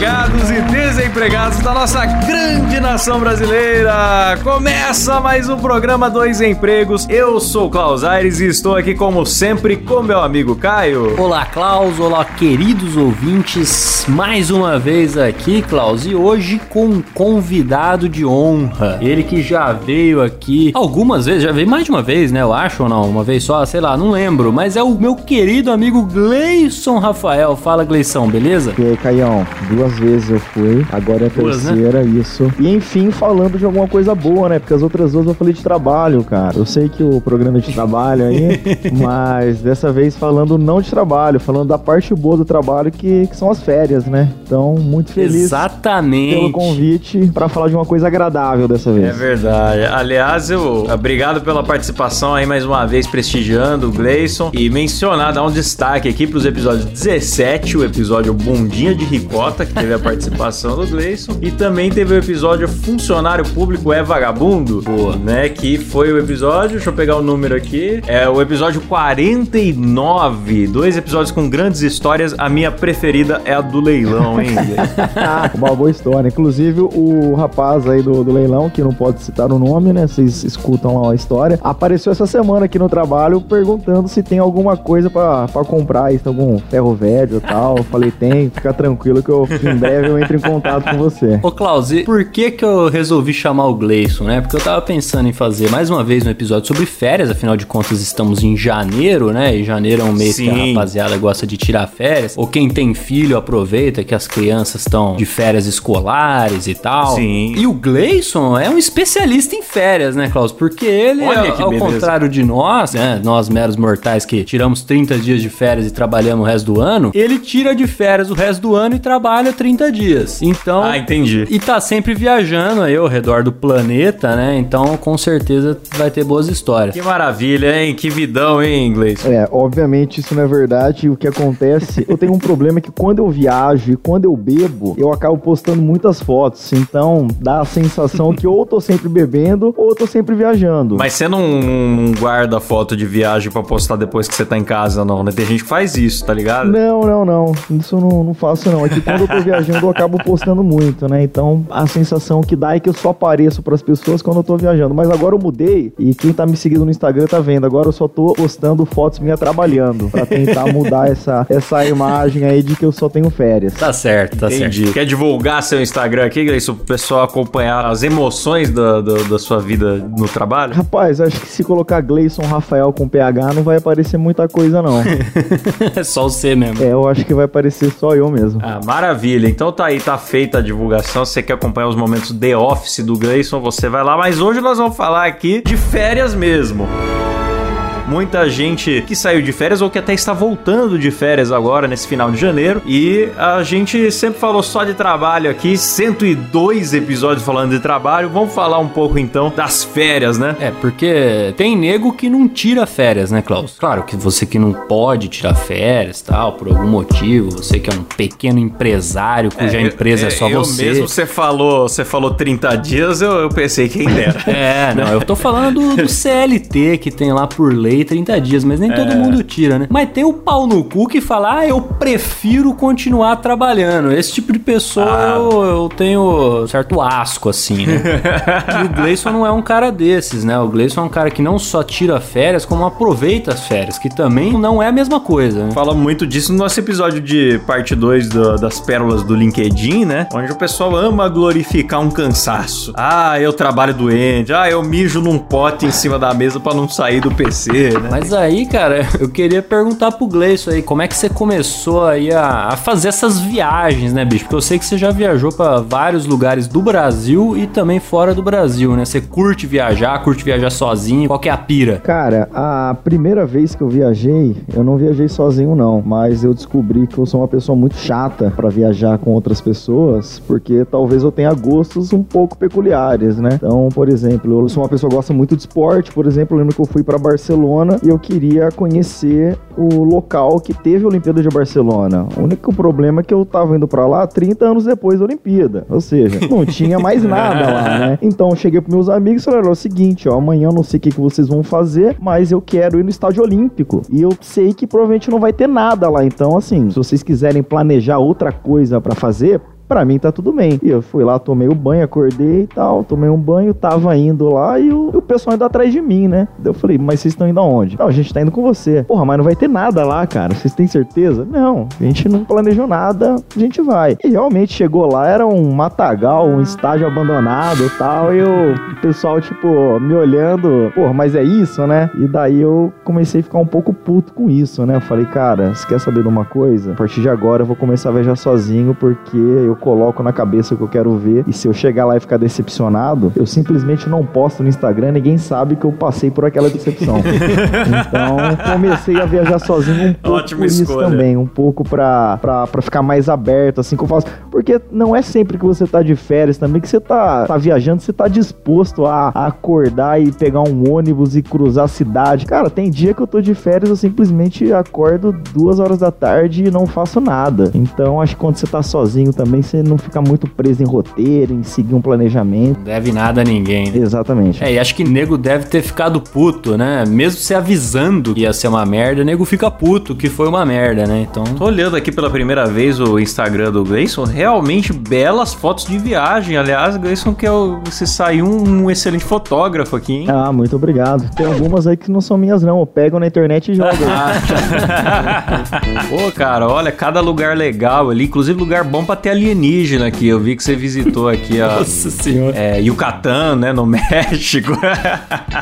Empregados e desempregados da nossa grande nação brasileira! Começa mais um programa Dois Empregos. Eu sou o Klaus Aires e estou aqui, como sempre, com meu amigo Caio. Olá, Klaus. Olá, queridos ouvintes. Mais uma vez aqui, Klaus, e hoje com um convidado de honra. Ele que já veio aqui algumas vezes, já veio mais de uma vez, né? Eu acho ou não? Uma vez só, sei lá, não lembro. Mas é o meu querido amigo Gleison Rafael. Fala, Gleison, beleza? E aí, Caião, duas vezes eu fui, agora é a Duas, né? terceira, isso. E enfim, falando de alguma coisa boa, né? Porque as outras duas eu falei de trabalho, cara. Eu sei que o programa é de trabalho aí, mas dessa vez falando não de trabalho, falando da parte boa do trabalho, que, que são as férias, né? Então, muito feliz Exatamente. pelo convite pra falar de uma coisa agradável dessa É vez. verdade. Aliás, eu obrigado pela participação aí mais uma vez prestigiando o Gleison e mencionar, dar um destaque aqui para os episódios 17, o episódio Bundinha de Ricota, que teve a participação do Gleison, e também teve o episódio Funcionário Público é Vagabundo, Boa. né, que foi o episódio, deixa eu pegar o número aqui, é o episódio 49, dois episódios com grandes histórias, a minha preferida é a do leilão, hein? Uma boa história. Inclusive, o rapaz aí do, do leilão, que não pode citar o nome, né? Vocês escutam lá a história. Apareceu essa semana aqui no trabalho perguntando se tem alguma coisa pra, pra comprar, se tem algum ferro velho e tal. Eu falei, tem, fica tranquilo que eu, em breve eu entro em contato com você. Ô Klaus, e por que que eu resolvi chamar o Gleison, né? Porque eu tava pensando em fazer mais uma vez um episódio sobre férias, afinal de contas estamos em janeiro, né? E janeiro é um mês que a Sim. rapaziada gosta de tirar férias. Ou quem tem filho aproveita que as crianças estão de férias escolares e tal. Sim. E o Gleison é um especialista em férias, né, Klaus? Porque ele, Olha ao, que ao contrário de nós, né? Nós meros mortais que tiramos 30 dias de férias e trabalhamos o resto do ano, ele tira de férias o resto do ano e trabalha 30 dias. Então, Ah, entendi. e tá sempre viajando aí ao redor do planeta, né? Então, com certeza vai ter boas histórias. Que maravilha, hein? Que vidão, hein, inglês? É, obviamente isso não é verdade. O que acontece, eu tenho um problema que quando eu viajo e quando eu bebo, eu acabo postando muitas fotos. Então dá a sensação que ou eu tô sempre bebendo ou tô sempre viajando. Mas você não, não guarda foto de viagem pra postar depois que você tá em casa, não, né? Tem gente que faz isso, tá ligado? Não, não, não. Isso eu não, não faço, não. É que quando eu tô viajando, eu acabo postando muito, né? Então a sensação que dá é que eu só apareço pras pessoas quando eu tô viajando. Mas agora eu mudei e quem tá me seguindo no Instagram tá vendo. Agora eu só tô postando fotos minhas trabalhando pra tentar mudar essa, essa imagem aí de que eu só tenho férias. Tá certo, tá Entendi. certo. Quer divulgar seu Instagram aqui, Gleice, pro pessoal acompanhar as emoções da, da, da sua vida no trabalho? Rapaz, acho que se colocar Gleison Rafael com PH não vai aparecer muita coisa, não. É só você mesmo. é, eu acho que vai aparecer só eu mesmo. Ah, maravilha. Então tá aí, tá feita a divulgação. Se você quer acompanhar os momentos The Office do Gleison, você vai lá. Mas hoje nós vamos falar aqui de férias mesmo. Muita gente que saiu de férias ou que até está voltando de férias agora, nesse final de janeiro. E a gente sempre falou só de trabalho aqui, 102 episódios falando de trabalho. Vamos falar um pouco então das férias, né? É, porque tem nego que não tira férias, né, Klaus? Claro que você que não pode tirar férias, tal, por algum motivo, você que é um pequeno empresário cuja empresa é, só eu você. mesmo, você falou, você falou 30 dias, eu, eu pensei quem dera. É, não, eu tô falando do, do CLT que tem lá por lei 30 dias, mas nem É. todo mundo tira, né? Mas tem o pau no cu que fala, ah, eu prefiro continuar trabalhando. Esse tipo de pessoa Ah. eu, eu tenho certo asco, assim, né? e o Gleison não é um cara desses, né? O Gleison é um cara que não só tira férias, como aproveita as férias, que também não é a mesma coisa, né? Fala muito disso no nosso episódio de parte 2 do- das pérolas do LinkedIn, né? Onde o pessoal ama glorificar um cansaço. Ah, eu trabalho doente. Ah, eu mijo num pote em cima da mesa pra não sair do PC. Entender, né? Mas aí, cara, eu queria perguntar pro Gleison aí, como é que você começou aí a, a fazer essas viagens, né, bicho? Porque eu sei que você já viajou pra vários lugares do Brasil e também fora do Brasil, né? Você curte viajar, curte viajar sozinho, qual que é a pira? Cara, a primeira vez que eu viajei, eu não viajei sozinho não, mas eu descobri que eu sou uma pessoa muito chata pra viajar com outras pessoas, porque talvez eu tenha gostos um pouco peculiares, né? Então, por exemplo, eu sou uma pessoa que gosta muito de esporte, por exemplo, eu lembro que eu fui pra Barcelona e eu queria conhecer o local que teve a Olimpíada de Barcelona. O único problema é que eu tava indo pra lá 30 anos depois da Olimpíada, ou seja, não tinha mais nada lá, né? Então, eu cheguei pros meus amigos e falei, "Olha, é o seguinte, ó, amanhã eu não sei o que, que vocês vão fazer, mas eu quero ir no estádio olímpico. E eu sei que provavelmente não vai ter nada lá. Então, assim, se vocês quiserem planejar outra coisa pra fazer, pra mim tá tudo bem. E eu fui lá, tomei o banho, acordei e tal, tomei um banho, tava indo lá e o, o pessoal indo atrás de mim, né? Eu falei, mas vocês estão indo aonde? Não, a gente tá indo com você. Porra, mas não vai ter nada lá, cara. Vocês têm certeza? Não, a gente não planejou nada, a gente vai. E realmente chegou lá, era um matagal, um estágio abandonado e tal, e o pessoal, tipo, me olhando, porra, mas é isso, né? E daí eu comecei a ficar um pouco puto com isso, né? Eu falei, cara, você quer saber de uma coisa? A partir de agora eu vou começar a viajar sozinho porque eu coloco na cabeça o que eu quero ver. E se eu chegar lá e ficar decepcionado, eu simplesmente não posto no Instagram, ninguém sabe que eu passei por aquela decepção. então comecei a viajar sozinho um pouco Ótima por isso escolha. também, um pouco pra, pra, pra ficar mais aberto, assim que eu faço. Porque não é sempre que você tá de férias também que você tá, tá viajando, você tá disposto a, a acordar e pegar um ônibus e cruzar a cidade. Cara, tem dia que eu tô de férias, eu simplesmente acordo duas horas da tarde e não faço nada. Então acho que quando você tá sozinho também, você não fica muito preso em roteiro, em seguir um planejamento. Não deve nada a ninguém, né? Exatamente. É, e acho que nego deve ter ficado puto, né? Mesmo se avisando que ia ser uma merda, nego fica puto que foi uma merda, né? Então. Tô olhando aqui pela primeira vez o Instagram do Gleison, realmente belas fotos de viagem. Aliás, Gleison, que é o, você saiu um excelente fotógrafo aqui, hein? Ah, muito obrigado. Tem algumas aí que não são minhas, não. Eu pego na internet e jogo. Pô, cara, olha, cada lugar legal ali, inclusive lugar bom pra ter alienígena aqui. Eu vi que você visitou aqui a Nossa senhora. é, Yucatán, né, no México.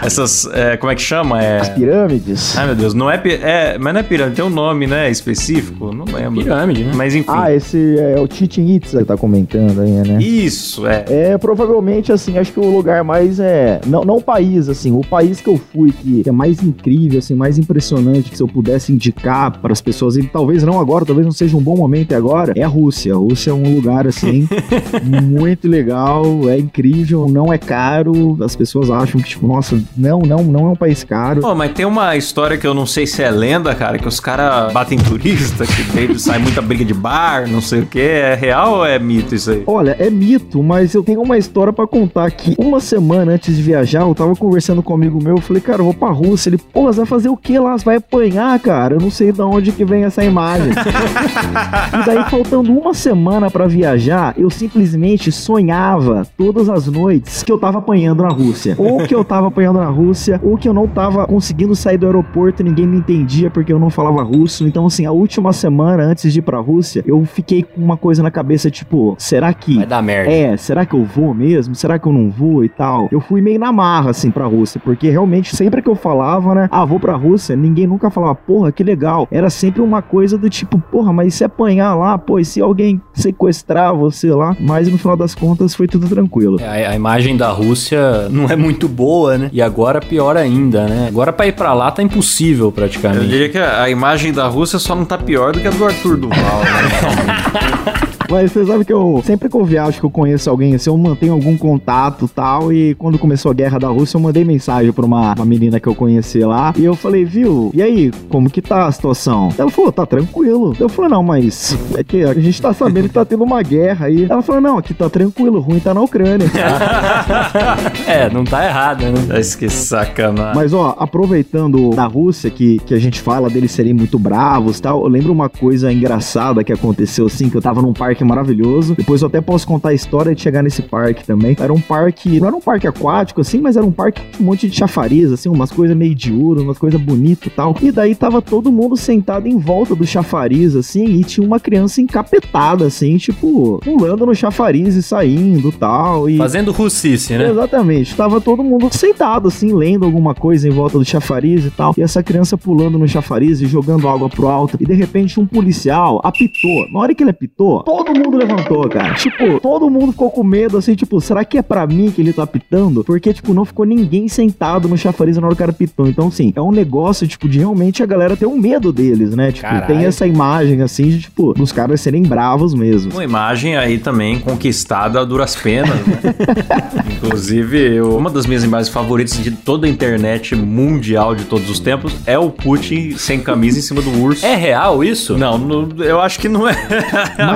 Essas, é, como é que chama? É... Pirâmides. Ai, meu Deus, não é, é, mas não é pirâmide, tem um nome, né, específico, não lembro. Pirâmide, né? Mas enfim. Ah, esse é o Chichen Itza que tá comentando aí, né? Isso, é. É, provavelmente, assim, acho que o lugar mais é. Não, não o país, assim, o país que eu fui que é mais incrível, assim, mais impressionante, que se eu pudesse indicar para as pessoas, e talvez não agora, talvez não seja um bom momento agora, é a Rússia. A Rússia é um lugar, assim, muito legal, é incrível, não é caro. As pessoas acham que, tipo, nossa, não, não, não é um país caro. Pô, mas tem uma história que eu não sei se é lenda, cara, que os caras batem turista, que daí sai muita briga de bar, não sei o que. É real ou é mito isso aí? Olha, é mito, mas eu tenho uma história pra contar que uma semana antes de viajar, eu tava conversando com um amigo meu, eu falei, cara, eu vou pra Rússia. Ele, pô, você vai fazer o que lá? Você vai apanhar, cara? Eu não sei de onde que vem essa imagem. e daí, faltando uma semana pra viajar, eu simplesmente sonhava todas as noites que eu tava apanhando na Rússia. Ou que eu tava apanhando na Rússia, ou que eu não tava conseguindo sair do aeroporto e ninguém me entendia porque eu não falava russo. Então, assim, a última semana antes de ir pra Rússia, eu fiquei com uma coisa na cabeça, tipo, será que Vai dar merda. é, será que eu vou mesmo? Será que eu não vou e tal? Eu fui meio na marra, assim, pra Rússia, porque realmente, sempre que eu falava, né, ah, vou pra Rússia, ninguém nunca falava, porra, que legal. Era sempre uma coisa do tipo, porra, mas se apanhar lá, pô, e se alguém sequestrar você lá? Mas no final das contas foi tudo tranquilo. É, A, a imagem da Rússia não é muito boa, né? E agora pior ainda, né? Agora pra ir pra lá tá impossível Eu praticamente. diria que a a imagem da Rússia só não tá pior do que a do Arthur Duval, né? Mas você sabe que eu, sempre que eu viajo, que eu conheço alguém, assim, eu mantenho algum contato e tal. E quando começou a guerra da Rússia, eu mandei mensagem pra uma, uma menina que eu conheci lá. E eu falei, viu, e aí, como que tá a situação? Ela falou, tá tranquilo. Eu falei, não, mas é que a gente tá sabendo que tá tendo uma guerra aí. Ela falou, não, aqui tá tranquilo, o ruim tá na Ucrânia. é, não tá errada, né? Mas que sacanagem. Mas ó, aproveitando da Rússia, que, que a gente fala deles serem muito bravos e tal, eu lembro uma coisa engraçada que aconteceu assim, que eu tava num parque maravilhoso. Depois eu até posso contar a história de chegar nesse parque também. Era um parque, não era um parque aquático assim, mas era um parque com um monte de chafariz, assim, umas coisas meio de ouro, umas coisas bonitas e tal. E daí tava todo mundo sentado em volta do chafariz, assim, e tinha uma criança encapetada, assim, tipo, tipo, pulando no chafariz e saindo tal. E Fazendo russice, né? Exatamente. Tava todo mundo sentado, assim, lendo alguma coisa em volta do chafariz e tal. E essa criança pulando no chafariz e jogando água pro alto. E de repente um policial apitou. Na hora que ele apitou, todo mundo levantou, cara. Tipo, todo mundo ficou com medo, assim, tipo, será que é pra mim que ele tá apitando? Porque, tipo, não ficou ninguém sentado no chafariz na hora que o cara apitou. Então, assim, é um negócio, tipo, de realmente a galera ter um medo deles, né? Tipo, Caralho. tem essa imagem, assim, de, tipo, dos caras serem bravos mesmo. Uma imagem aí também conquistada a duras penas. né? Inclusive, eu- uma das minhas imagens favoritas de toda a internet mundial de todos os tempos é o Putin sem camisa em cima do urso. É real isso? Não, não- eu acho que não é.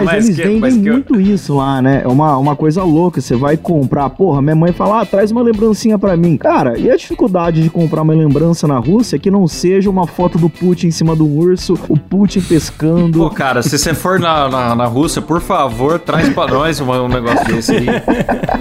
Mas, eles que- vendem mas que eu- muito isso lá, né? É uma, uma coisa louca. Você vai comprar, porra, minha mãe fala, ah, traz uma lembrancinha pra mim. Cara, e a dificuldade de comprar uma lembrança na Rússia que não seja uma foto do Putin em cima do urso, o Putin pescando. Pô, cara, se você for na, na, na Rússia, por favor, traz pra nós um negócio desse aí.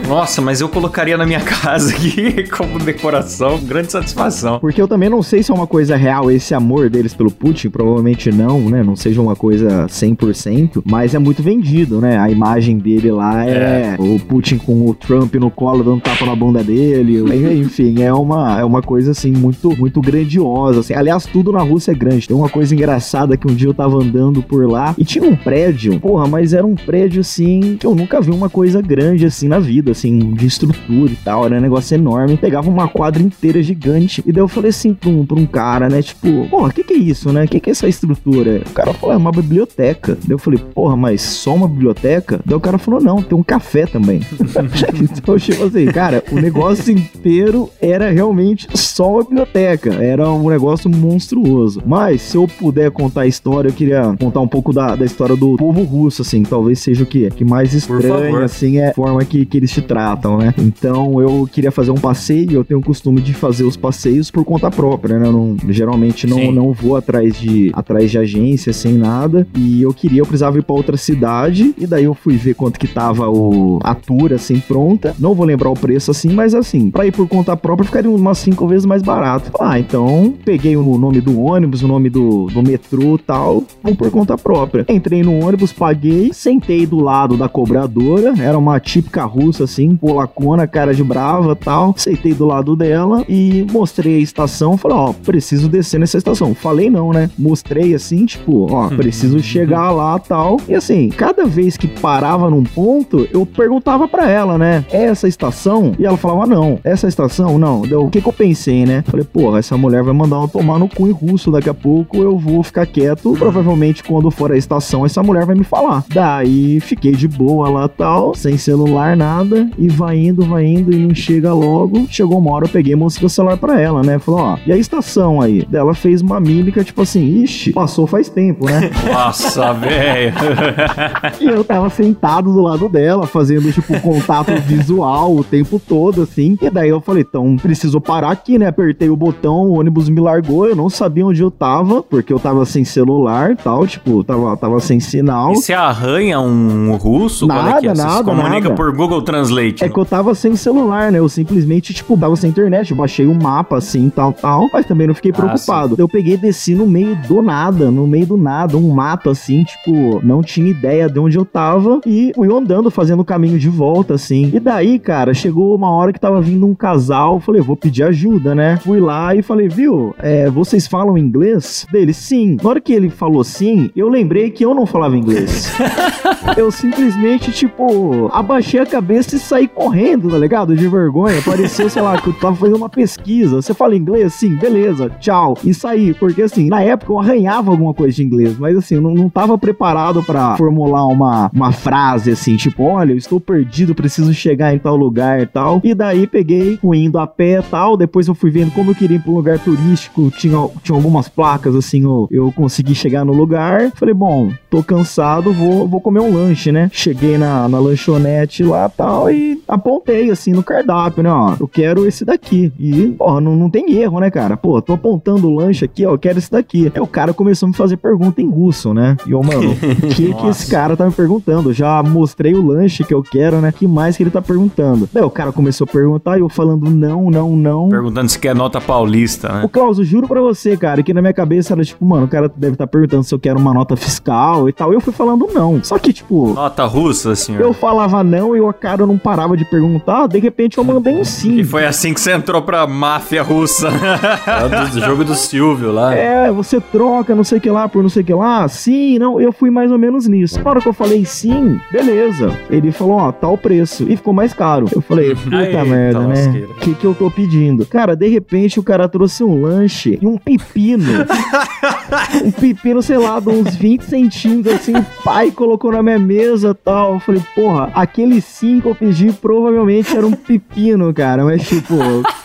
Nossa, mas eu colocaria na minha casa aqui como decoração. Grande satisfação. Porque eu também não sei se é uma coisa real esse amor deles pelo Putin, provavelmente não, né? Não seja uma coisa 100%, mas é muito vendido, né? A imagem dele lá é, o Putin com o Trump no colo dando tapa na bunda dele. Enfim, é uma, é uma coisa assim muito muito grandiosa. Assim. Aliás, tudo na Rússia é grande. Tem uma coisa engraçada que um dia eu tava andando por lá e tinha um prédio, porra, mas era um prédio assim que eu nunca vi uma coisa grande assim na vida, assim, de estrutura e tal. Era um negócio enorme. Pegava uma quadra inteira gigante. E daí eu falei assim pra um, pra um cara, né? Tipo, porra, o que, que é isso, né? O que, que é essa estrutura? O cara falou, é uma biblioteca. Daí eu falei, porra, mas só uma biblioteca? Daí o cara falou, não, tem um café também. então, tipo assim, cara, o negócio inteiro era realmente só uma biblioteca. Era um negócio monstruoso. Mas, se eu puder contar a história, eu queria contar um pouco da, da história do povo russo, assim. Talvez seja o que, que mais estranho, assim, é a forma que, que eles te tratam, né? Então, eu queria fazer um passeio. Eu tenho o costume de fazer os passeios por conta própria, né? Eu não, geralmente não, Sim. não vou atrás de, atrás de agência, sem nada. E eu queria, eu precisava ir pra outra cidade. E daí eu fui ver quanto que tava o, a tour, assim, pronta. Não vou lembrar o preço, assim, mas assim, pra ir por conta própria ficaria umas cinco vezes mais barato. Ah, então peguei o nome do ônibus, o nome do, do metrô e tal, vou por conta própria. Entrei no ônibus, paguei, sentei do lado da cobradora, era uma típica russa, assim, polacona, cara de brava tal. Sentei do lado dela e mostrei a estação. Falei, ó, preciso descer nessa estação. Falei não, né? Mostrei assim, tipo, ó, preciso chegar lá tal. E assim, cada vez que parava num ponto, eu perguntava pra ela, né? É essa estação? E ela falava, não. Essa estação? Não. Deu, o que que eu pensei, né? Falei, porra, essa mulher vai mandar eu tomar no cu em russo daqui a pouco, eu vou ficar quieto. Provavelmente quando for a estação, essa mulher vai me falar. Daí fiquei de boa lá tal, sem celular, nada. E vai indo, vai indo e não chega logo. Chegou uma hora, eu peguei e mostrei o celular pra ela, né? Falou, ó, e a estação aí? Ela fez uma mímica, tipo assim, ixi, passou faz tempo, né? Nossa, velho. E eu tava sentado do lado dela, fazendo, tipo, contato visual o tempo todo, assim. E daí eu falei, então, preciso parar aqui, né? Apertei o botão, o ônibus me largou, eu não sabia onde eu tava, porque eu tava sem celular e tal, tipo, tava, tava sem sinal. E se arranha um russo? Qual é que é? Nada, Você se nada, comunica nada. por Google Translate. É que eu tava sem celular, né? Eu simplesmente, tipo, tava sem internet. Eu baixei o mapa, assim, tal, tal. Mas também não fiquei Ah, preocupado. eu peguei e desci no meio do nada, no meio do nada, um mato, assim, tipo, não tinha ideia de onde eu tava. E fui andando, fazendo o caminho de volta, assim. E daí, cara, chegou uma hora que tava vindo um casal. Falei, vou pedir ajuda, né? Fui lá e falei, viu, é, vocês falam inglês? Dele, sim. Na hora que ele falou sim, eu lembrei que eu não falava inglês. eu simplesmente, tipo, abaixei a cabeça e saí correndo, tá ligado? De vergonha. Pareceu, sei lá, que eu tava fazendo uma pesquisa. Você fala inglês? Sim, beleza, tchau. E saí, porque assim, na época eu arranhava alguma coisa de inglês, mas assim, eu não, não tava preparado pra formular uma, uma frase assim, tipo, olha, eu estou perdido, preciso chegar em tal lugar e tal. E daí peguei, fui indo a pé e tal. Depois eu fui vendo como eu queria ir pra um lugar turístico, tinha, tinha algumas placas assim, eu, eu consegui chegar no lugar. Falei, bom, tô cansado, vou, vou comer um lanche, né? Cheguei na, na lanchonete lá tal e apontei assim no cardápio, né? Ó, eu quero esse daqui. E, porra, não, não tem erro, né, cara? Pô, tô apontando o lanche aqui, ó, eu quero esse daqui. Aí o cara começou a me fazer pergunta em russo, né? E eu, mano, o que que esse cara tá me perguntando? Já mostrei o lanche que eu quero, né? que mais que ele tá perguntando? Daí o cara começou a perguntar e eu falando não, não, não. Perguntando se quer nota paulista, né? Klaus, eu juro pra você, cara, que na minha cabeça era tipo, mano, o cara deve estar perguntando se eu quero uma nota fiscal e tal. Eu fui falando não. Só que que, tipo, Nota russa, senhor. eu falava não e o cara não parava de perguntar, de repente eu mandei um sim. E foi assim que você entrou pra máfia russa. É do jogo do Silvio lá. É, você troca não sei o que lá por não sei o que lá. Sim, não, eu fui mais ou menos nisso. Na hora que eu falei sim, beleza. Ele falou, ó, tá o preço. E ficou mais caro. Eu falei, puta Eita merda, né? lasqueira. O que, que eu tô pedindo? Cara, de repente o cara trouxe um lanche e um pepino. um pepino, sei lá, de uns 20 centímetros, assim, o pai colocou na minha mesa tal. Eu falei, porra, aquele sim que eu pedi provavelmente era um pepino, cara. Mas, tipo,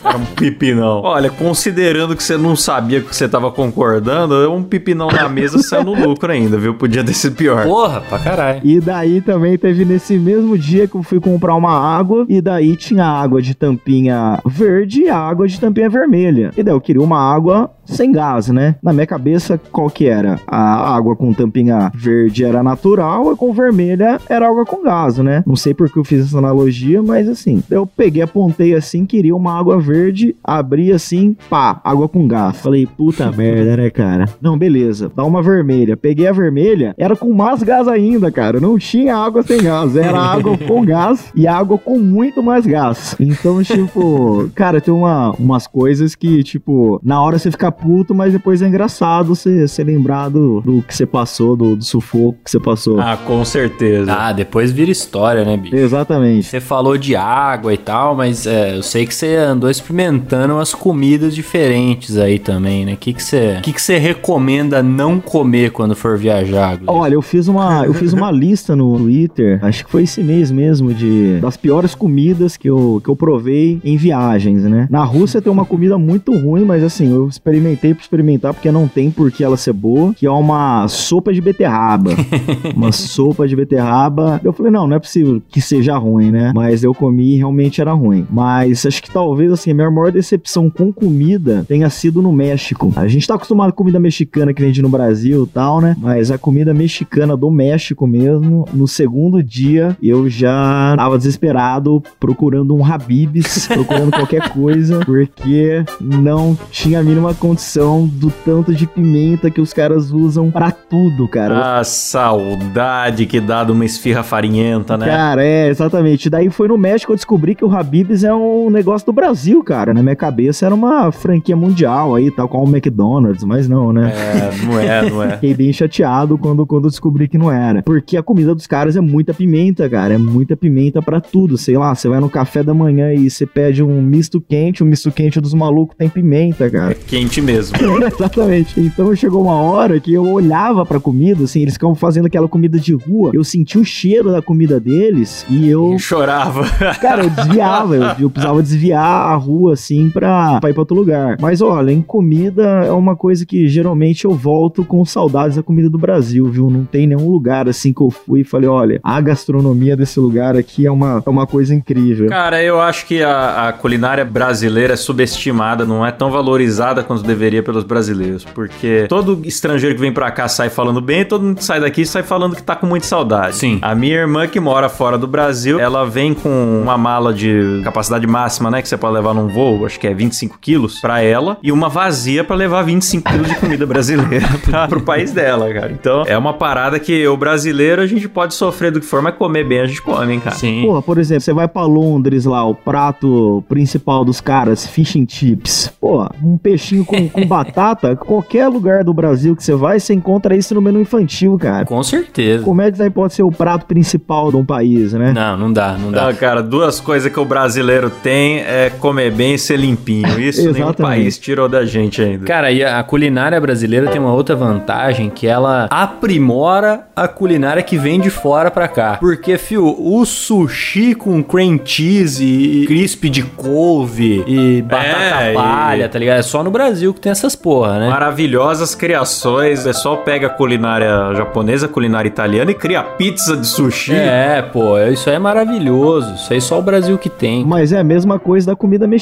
Era um pipinão. Olha, considerando que você não sabia que você tava concordando, um pipinão na mesa saiu no lucro ainda, viu? Podia ter sido pior. Porra, pra caralho. E daí também teve nesse mesmo dia que eu fui comprar uma água, e daí tinha água de tampinha verde e água de tampinha vermelha. E daí eu queria uma água sem gás, né? Na minha cabeça, qual que era? A água com tampinha verde era natural, e com vermelha era água com gás, né? Não sei por que eu fiz essa analogia, mas assim, eu peguei, apontei assim, queria uma água verde, abri assim, pá, água com gás. Falei, puta merda, né, cara? Não, beleza, dá uma vermelha. Peguei a vermelha, era com mais gás ainda, cara. Não tinha água sem gás, era água com gás e água com muito mais gás. Então, tipo, cara, tem uma, umas coisas que, tipo, na hora você fica puto, mas depois é engraçado você, você lembrar do, do que você passou, do, do sufoco que você passou. Ah, com certeza. Ah, depois vira história, né, bicho? Exatamente. Você falou de água e tal, mas é, eu sei que você andou experimentando umas comidas diferentes aí também, né? O que, que, você, que, que você recomenda não comer quando for viajar? Olha, eu fiz uma, eu fiz uma lista no Twitter, acho que foi esse mês mesmo, de das piores comidas que eu, que eu provei em viagens, né? Na Rússia tem uma comida muito ruim, mas assim, eu experimentei pra experimentar porque não tem por que ela ser boa, que é uma sopa de beterraba. uma sopa de beterraba. Eu falei, não, não é possível que seja ruim, né? Mas eu comi e realmente era ruim. Mas acho que talvez, assim, minha maior decepção com comida tenha sido no México. A gente tá acostumado com comida mexicana que vende no Brasil e tal, né? Mas a comida mexicana do México mesmo, no segundo dia, eu já tava desesperado procurando um Habibs, procurando qualquer coisa, porque não tinha a mínima condição do tanto de pimenta que os caras usam pra tudo, cara. Ah, saudade que dá de uma esfirra farinhenta, né? Cara, é, exatamente. Daí foi no México eu descobri que o Habib's é um negócio do Brasil, cara. Na minha cabeça era uma franquia mundial aí, tal qual o McDonald's, mas não, né? É, não é, não é. Fiquei bem chateado quando, quando descobri que não era. Porque a comida dos caras é muita pimenta, cara. É muita pimenta pra tudo. Sei lá, você vai no café da manhã e você pede um misto quente, o misto quente dos malucos tem pimenta, cara. Quente mesmo. Exatamente. Então chegou uma hora que eu olhava pra comida, assim, eles ficavam fazendo aquela comida de rua. Eu sentia o cheiro da comida deles e eu. Eu chorava. Cara, eu desviava, eu, eu precisava desviar a rua, assim, pra, pra ir pra outro lugar. Mas olha, em comida é uma coisa que geralmente eu volto com saudades da comida do Brasil, viu? Não tem nenhum lugar assim que eu fui e falei, olha, a gastronomia desse lugar aqui é uma, é uma coisa incrível. Cara, eu acho que a, a culinária brasileira é subestimada, não é tão valorizada quanto deveria pelos brasileiros. Porque todo estrangeiro que vem pra cá sai falando bem, todo mundo que sai daqui sai falando que tá com muita saudade. Sim. A minha irmã que mora fora do Brasil, ela vem com uma mala de capacidade máxima, né? Que você pode levar num voo, acho que é 25 quilos, pra ela, e uma vazia pra levar 25 quilos de comida brasileira pra, pro país dela, cara. Então é uma parada que o brasileiro a gente pode sofrer do que for, mas comer bem a gente come, hein, cara. Sim. Porra, por exemplo, você vai pra Londres lá, o prato principal dos caras, fish and chips. Pô, um peixinho com, com batata, qualquer lugar do Brasil que você vai, você encontra isso no menu infantil, cara. Com certeza. Como é que daí pode ser o prato principal de um país, né? Não, não dá, não dá. Ah, cara, duas coisas que o brasileiro tem é comer bem e ser limpinho. Isso nenhum país tirou da gente ainda. Cara, e a culinária brasileira tem uma outra vantagem que ela aprimora a culinária que vem de fora pra cá. Porque, fio, o sushi com cream cheese e crisp de couve e batata É, palha, e- tá ligado? É só no Brasil que tem essas porra, né? Maravilhosas criações. O pessoal pega a culinária japonesa, a culinária italiana e cria pizza de sushi. É, pô, isso aí é maravilhoso. Isso aí só o Brasil que tem. Mas é a mesma coisa da comida mexicana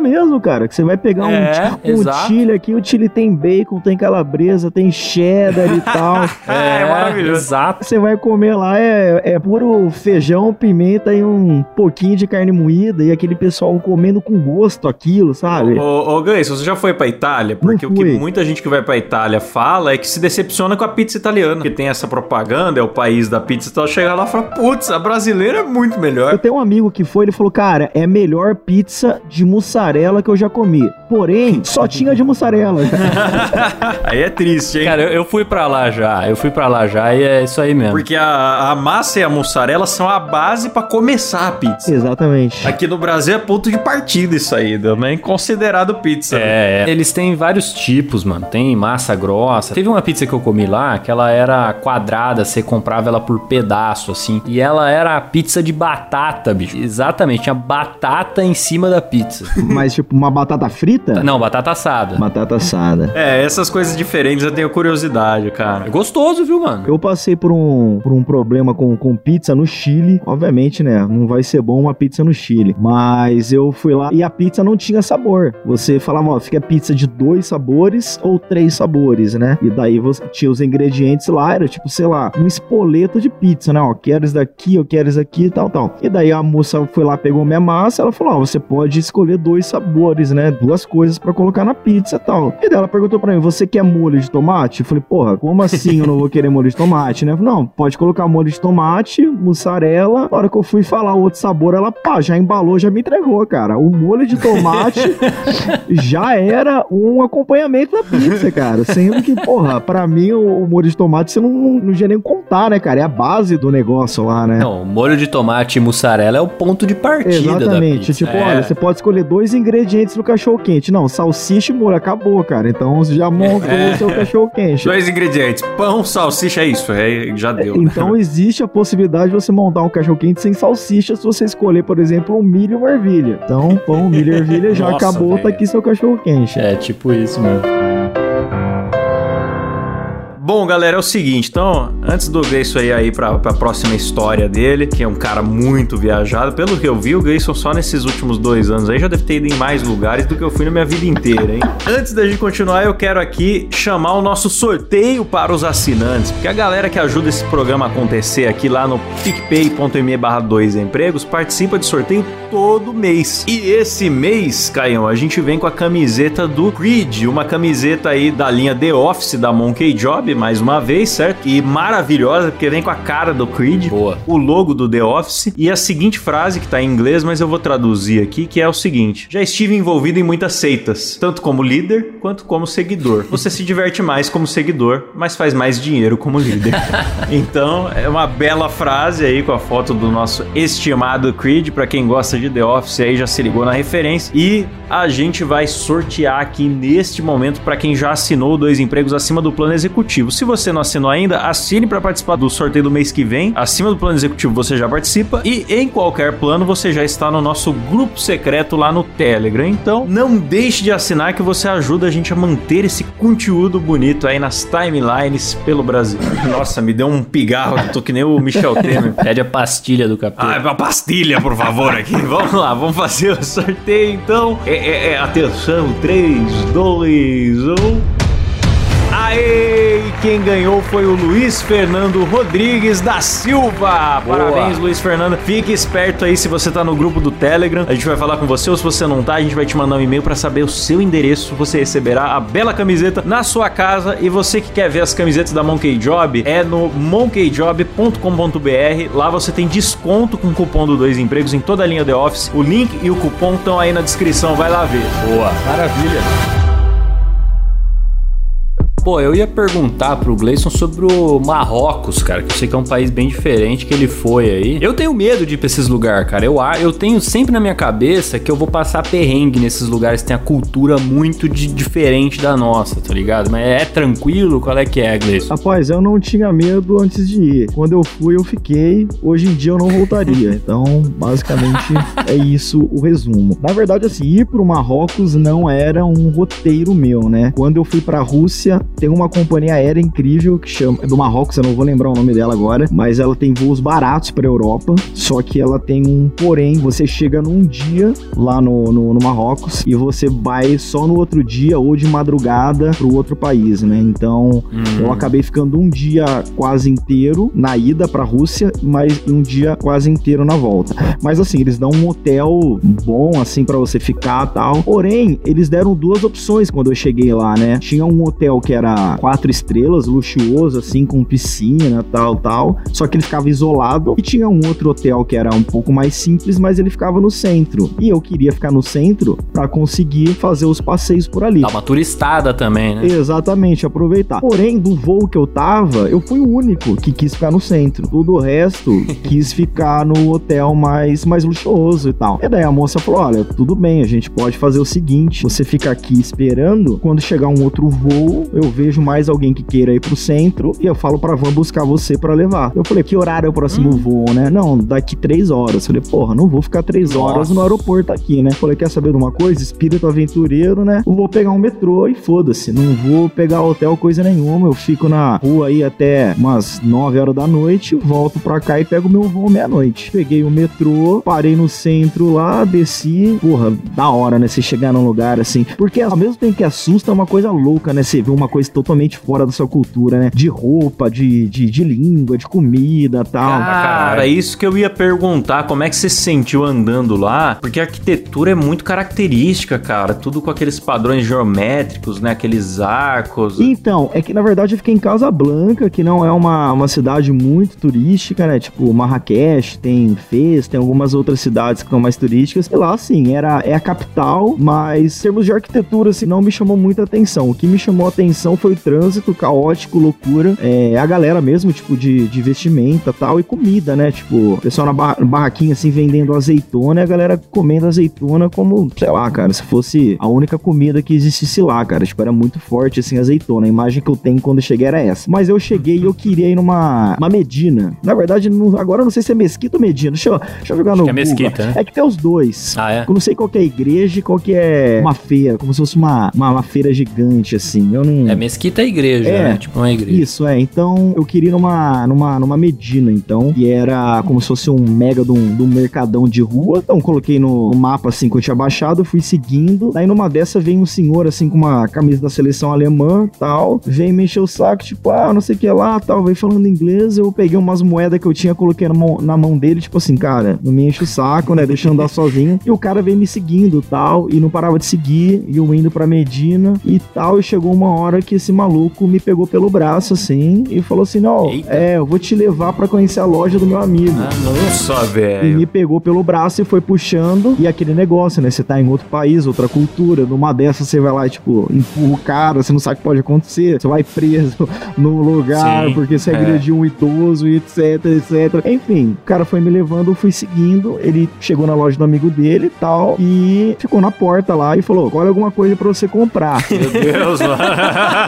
mesmo, cara. Que você vai pegar um, É, um exato. chile aqui, o chile tem bacon, tem calabresa, tem cheddar e tal. É, maravilhoso. Exato. Você vai comer lá, é, é puro feijão, pimenta e um pouquinho de carne moída e aquele pessoal comendo com gosto aquilo, sabe? Ô, ô Gleice, você já foi pra Itália? Porque o que muita gente que vai pra Itália fala é que se decepciona com a pizza italiana. Que tem essa propaganda, é o país da pizza, então chegar lá e falar, putz, a brasileira é muito Eu melhor. tenho um amigo que foi, ele falou, cara, é a melhor pizza de mussarela que eu já comi. Porém, só tinha de mussarela. Aí é triste, hein? Cara, eu, eu fui pra lá já. Eu fui pra lá já e é isso aí mesmo. Porque a, a massa e a mussarela são a base pra começar a pizza. Exatamente. Aqui no Brasil é ponto de partida isso aí, também considerado pizza. né? É, é. eles têm vários tipos, mano. Tem massa grossa. Teve uma pizza que eu comi lá que ela era quadrada, você comprava ela por pedaço, assim. E ela era pizza de batata, bicho. Exatamente, tinha batata em cima da pizza. Mas, tipo, uma batata frita? Não, batata assada. Batata assada. É, essas coisas diferentes eu tenho curiosidade, cara. É gostoso, viu, mano? Eu passei por um, por um problema com, com pizza no Chile. Obviamente, né? Não vai ser bom uma pizza no Chile. Mas eu fui lá e a pizza não tinha sabor. Você falava, ó, fica pizza de dois sabores ou três sabores, né? E daí você tinha os ingredientes lá, era tipo, sei lá, um espoleto de pizza, né? Ó, quero isso daqui, eu quero isso aqui e tal, tal. E daí a moça foi lá, pegou minha massa, ela falou, ó, você pode escolher dois sabores, né? Duas coisas pra colocar na pizza e tal. E daí ela perguntou pra mim, você quer molho de tomate? Eu falei, porra, como assim eu não vou querer molho de tomate, né? Falei, Não, pode colocar molho de tomate, mussarela. Na hora que eu fui falar o outro sabor, ela, pá, já embalou, já me entregou, cara. O molho de tomate já era um acompanhamento da pizza, cara. Sendo que, porra, pra mim o, o molho de tomate você não, não, não ia nem contar, né, cara? É a base do negócio lá, né? Não, molho de tomate e mussarela é o ponto de partida da Exatamente. pizza. Tipo, É. olha, você pode escolher dois ingredientes no cachorro quente. Não, salsicha e molho, acabou, cara. Então você já montou É. o seu cachorro quente. Dois ingredientes: pão, salsicha, é isso. É, já deu. Então existe a possibilidade de você montar um cachorro quente sem salsicha se você escolher, por exemplo, um milho e uma ervilha. Então, pão, milho e ervilha já Nossa, acabou, velho. tá aqui seu cachorro quente. É, tipo isso mesmo. Bom, galera, é o seguinte, então, antes do Gleison aí, aí pra, pra próxima história dele, que é um cara muito viajado, pelo que eu vi, o Gleison só nesses últimos dois anos aí já deve ter ido em mais lugares do que eu fui na minha vida inteira, hein? Antes da gente continuar, eu quero aqui chamar o nosso sorteio para os assinantes, porque a galera que ajuda esse programa a acontecer aqui lá no picpay.me barra 2 empregos participa de sorteio todo mês. E esse mês, Caião, a gente vem com a camiseta do Creed, uma camiseta aí da linha The Office da Monkey Job, mais uma vez, certo? E maravilhosa, porque vem com a cara do Creed, Boa. o logo do The Office e a seguinte frase que tá em inglês, mas eu vou traduzir aqui, que é o seguinte: Já estive envolvido em muitas seitas, tanto como líder quanto como seguidor. Você se diverte mais como seguidor, mas faz mais dinheiro como líder. então, é uma bela frase aí com a foto do nosso estimado Creed, pra quem gosta de The Office aí já se ligou na referência e a gente vai sortear aqui neste momento pra quem já assinou dois empregos acima do plano executivo. Se você não assinou ainda, assine pra participar do sorteio do mês que vem. Acima do plano executivo você já participa e em qualquer plano você já está no nosso grupo secreto lá no Telegram. Então, não deixe de assinar que você ajuda a gente a manter esse conteúdo bonito aí nas timelines pelo Brasil. Nossa, me deu um pigarro, eu tô que nem o Michel Temer. Pede a pastilha do capeta. Ah, uma pastilha, por favor, aqui. Vamos lá, vamos fazer o sorteio então. É, é, é, atenção, 3, 2, 1. Aê! Quem ganhou foi o Luiz Fernando Rodrigues da Silva. Parabéns, Luiz Fernando. Fique esperto aí se você tá no grupo do Telegram. A gente vai falar com você ou se você não tá, a gente vai te mandar um e-mail para saber o seu endereço. Você receberá a bela camiseta na sua casa. E você que quer ver as camisetas da Monkey Job, é no monkeyjob.com.br. Lá você tem desconto com o cupom do Dois Empregos em toda a linha The Office. O link e o cupom estão aí na descrição. Vai lá ver. Boa. Maravilha. Pô, eu ia perguntar pro Gleison sobre o Marrocos, cara, que eu sei que é um país bem diferente que ele foi aí. Eu tenho medo de ir pra esses lugares, cara. Eu, eu tenho sempre na minha cabeça que eu vou passar perrengue nesses lugares que tem a cultura muito de- diferente da nossa, tá ligado? Mas é tranquilo? Qual é que é, Gleison? Rapaz, eu não tinha medo antes de ir. Quando eu fui, eu fiquei. Hoje em dia eu não voltaria. Então, basicamente, é isso o resumo. Na verdade, assim, ir pro Marrocos não era um roteiro meu, né? Quando eu fui pra Rússia, tem uma companhia aérea incrível que chama. é Do Marrocos, eu não vou lembrar o nome dela agora. Mas ela tem voos baratos pra Europa. Só que ela tem um porém. Você chega num dia lá no, no, no Marrocos e você vai só no outro dia ou de madrugada pro outro país, né? Então. Eu acabei ficando um dia quase inteiro na ida pra Rússia, mas um dia quase inteiro na volta. Mas assim, eles dão um hotel bom assim pra você ficar, tal. Porém, eles deram duas opções quando eu cheguei lá, né? Tinha um hotel que era era quatro estrelas, luxuoso, assim, com piscina, tal, tal. Só que ele ficava isolado e tinha um outro hotel que era um pouco mais simples, mas ele ficava no centro. E eu queria ficar no centro para conseguir fazer os passeios por ali. Dá uma turistada também, né? Exatamente, aproveitar. Porém, do voo que eu tava, eu fui o único que quis ficar no centro. Todo o resto quis ficar no hotel mais, mais luxuoso e tal. E daí a moça falou: olha, tudo bem, a gente pode fazer o seguinte: você fica aqui esperando, quando chegar um outro voo, eu vejo mais alguém que queira ir pro centro e eu falo pra van buscar você para levar. Eu falei, que horário é o próximo hum. voo, né? Não, daqui três horas. Eu falei, porra, não vou ficar três Nossa. horas no aeroporto aqui, né? Eu falei, quer saber de uma coisa? Espírito aventureiro, né? Eu vou pegar um metrô e foda-se. Não vou pegar hotel, coisa nenhuma. Eu fico na rua aí até umas nove horas da noite, volto pra cá e pego meu voo meia-noite. Peguei o metrô, parei no centro lá, desci. Porra, da hora, né? Você chegar num lugar assim. Porque ao mesmo tempo que assusta, é uma coisa louca, né? Você vê uma coisa totalmente fora da sua cultura, né? De roupa, de, de, de língua, de comida tal. Cara, isso que eu ia perguntar. Como é que você se sentiu andando lá? Porque a arquitetura é muito característica, cara. Tudo com aqueles padrões geométricos, né? Aqueles arcos. Então, é que na verdade eu fiquei em Casa Blanca, que não é uma, uma cidade muito turística, né? Tipo, Marrakech, tem Fez, tem algumas outras cidades que são mais turísticas. E lá, assim, era, é a capital, mas em termos de arquitetura, assim, não me chamou muita atenção. O que me chamou a atenção foi o trânsito caótico, loucura. É a galera mesmo, tipo, de, de vestimenta tal, e comida, né? Tipo, o pessoal na barraquinha, assim, vendendo azeitona e a galera comendo azeitona como, sei lá, cara, se fosse a única comida que existisse lá, cara. Tipo, era muito forte, assim, azeitona. A imagem que eu tenho quando eu cheguei era essa. Mas eu cheguei e eu queria ir numa uma Medina. Na verdade, não, agora eu não sei se é Mesquita ou Medina. Deixa eu, deixa eu jogar no Acho que é Mesquita, né? É que tem os dois. Ah, é? Eu não sei qual que é a igreja e qual que é uma feira, como se fosse uma, uma, uma feira gigante, assim. Eu não... É Mesquita é igreja, é, né? Tipo uma igreja. Isso, é. Então, eu queria ir numa, numa, numa Medina, então, que era como se fosse um mega de um, de um mercadão de rua. Então, coloquei no, no mapa, assim, que eu tinha baixado, fui seguindo. Daí, numa dessa, vem um senhor, assim, com uma camisa da seleção alemã, tal. Vem me encher o saco, tipo, ah, não sei o que lá, tal. Vem falando inglês. Eu peguei umas moedas que eu tinha, coloquei na mão, na mão dele, tipo assim, cara, não me enche o saco, né? Deixa eu andar sozinho. E o cara vem me seguindo, tal. E não parava de seguir. E eu indo pra Medina e tal. E chegou uma hora que esse maluco me pegou pelo braço, assim, e falou assim: Não, é, eu vou te levar para conhecer a loja do meu amigo. Ah, nossa, velho. E me pegou pelo braço e foi puxando. E aquele negócio, né? Você tá em outro país, outra cultura. Numa dessas você vai lá e, tipo, empurra o cara, você não sabe o que pode acontecer. Você vai preso no lugar Sim, porque você é. agrediu um idoso e etc, etc. Enfim, o cara foi me levando, eu fui seguindo. Ele chegou na loja do amigo dele e tal. E ficou na porta lá e falou: Olha alguma coisa para você comprar. Meu Deus, mano.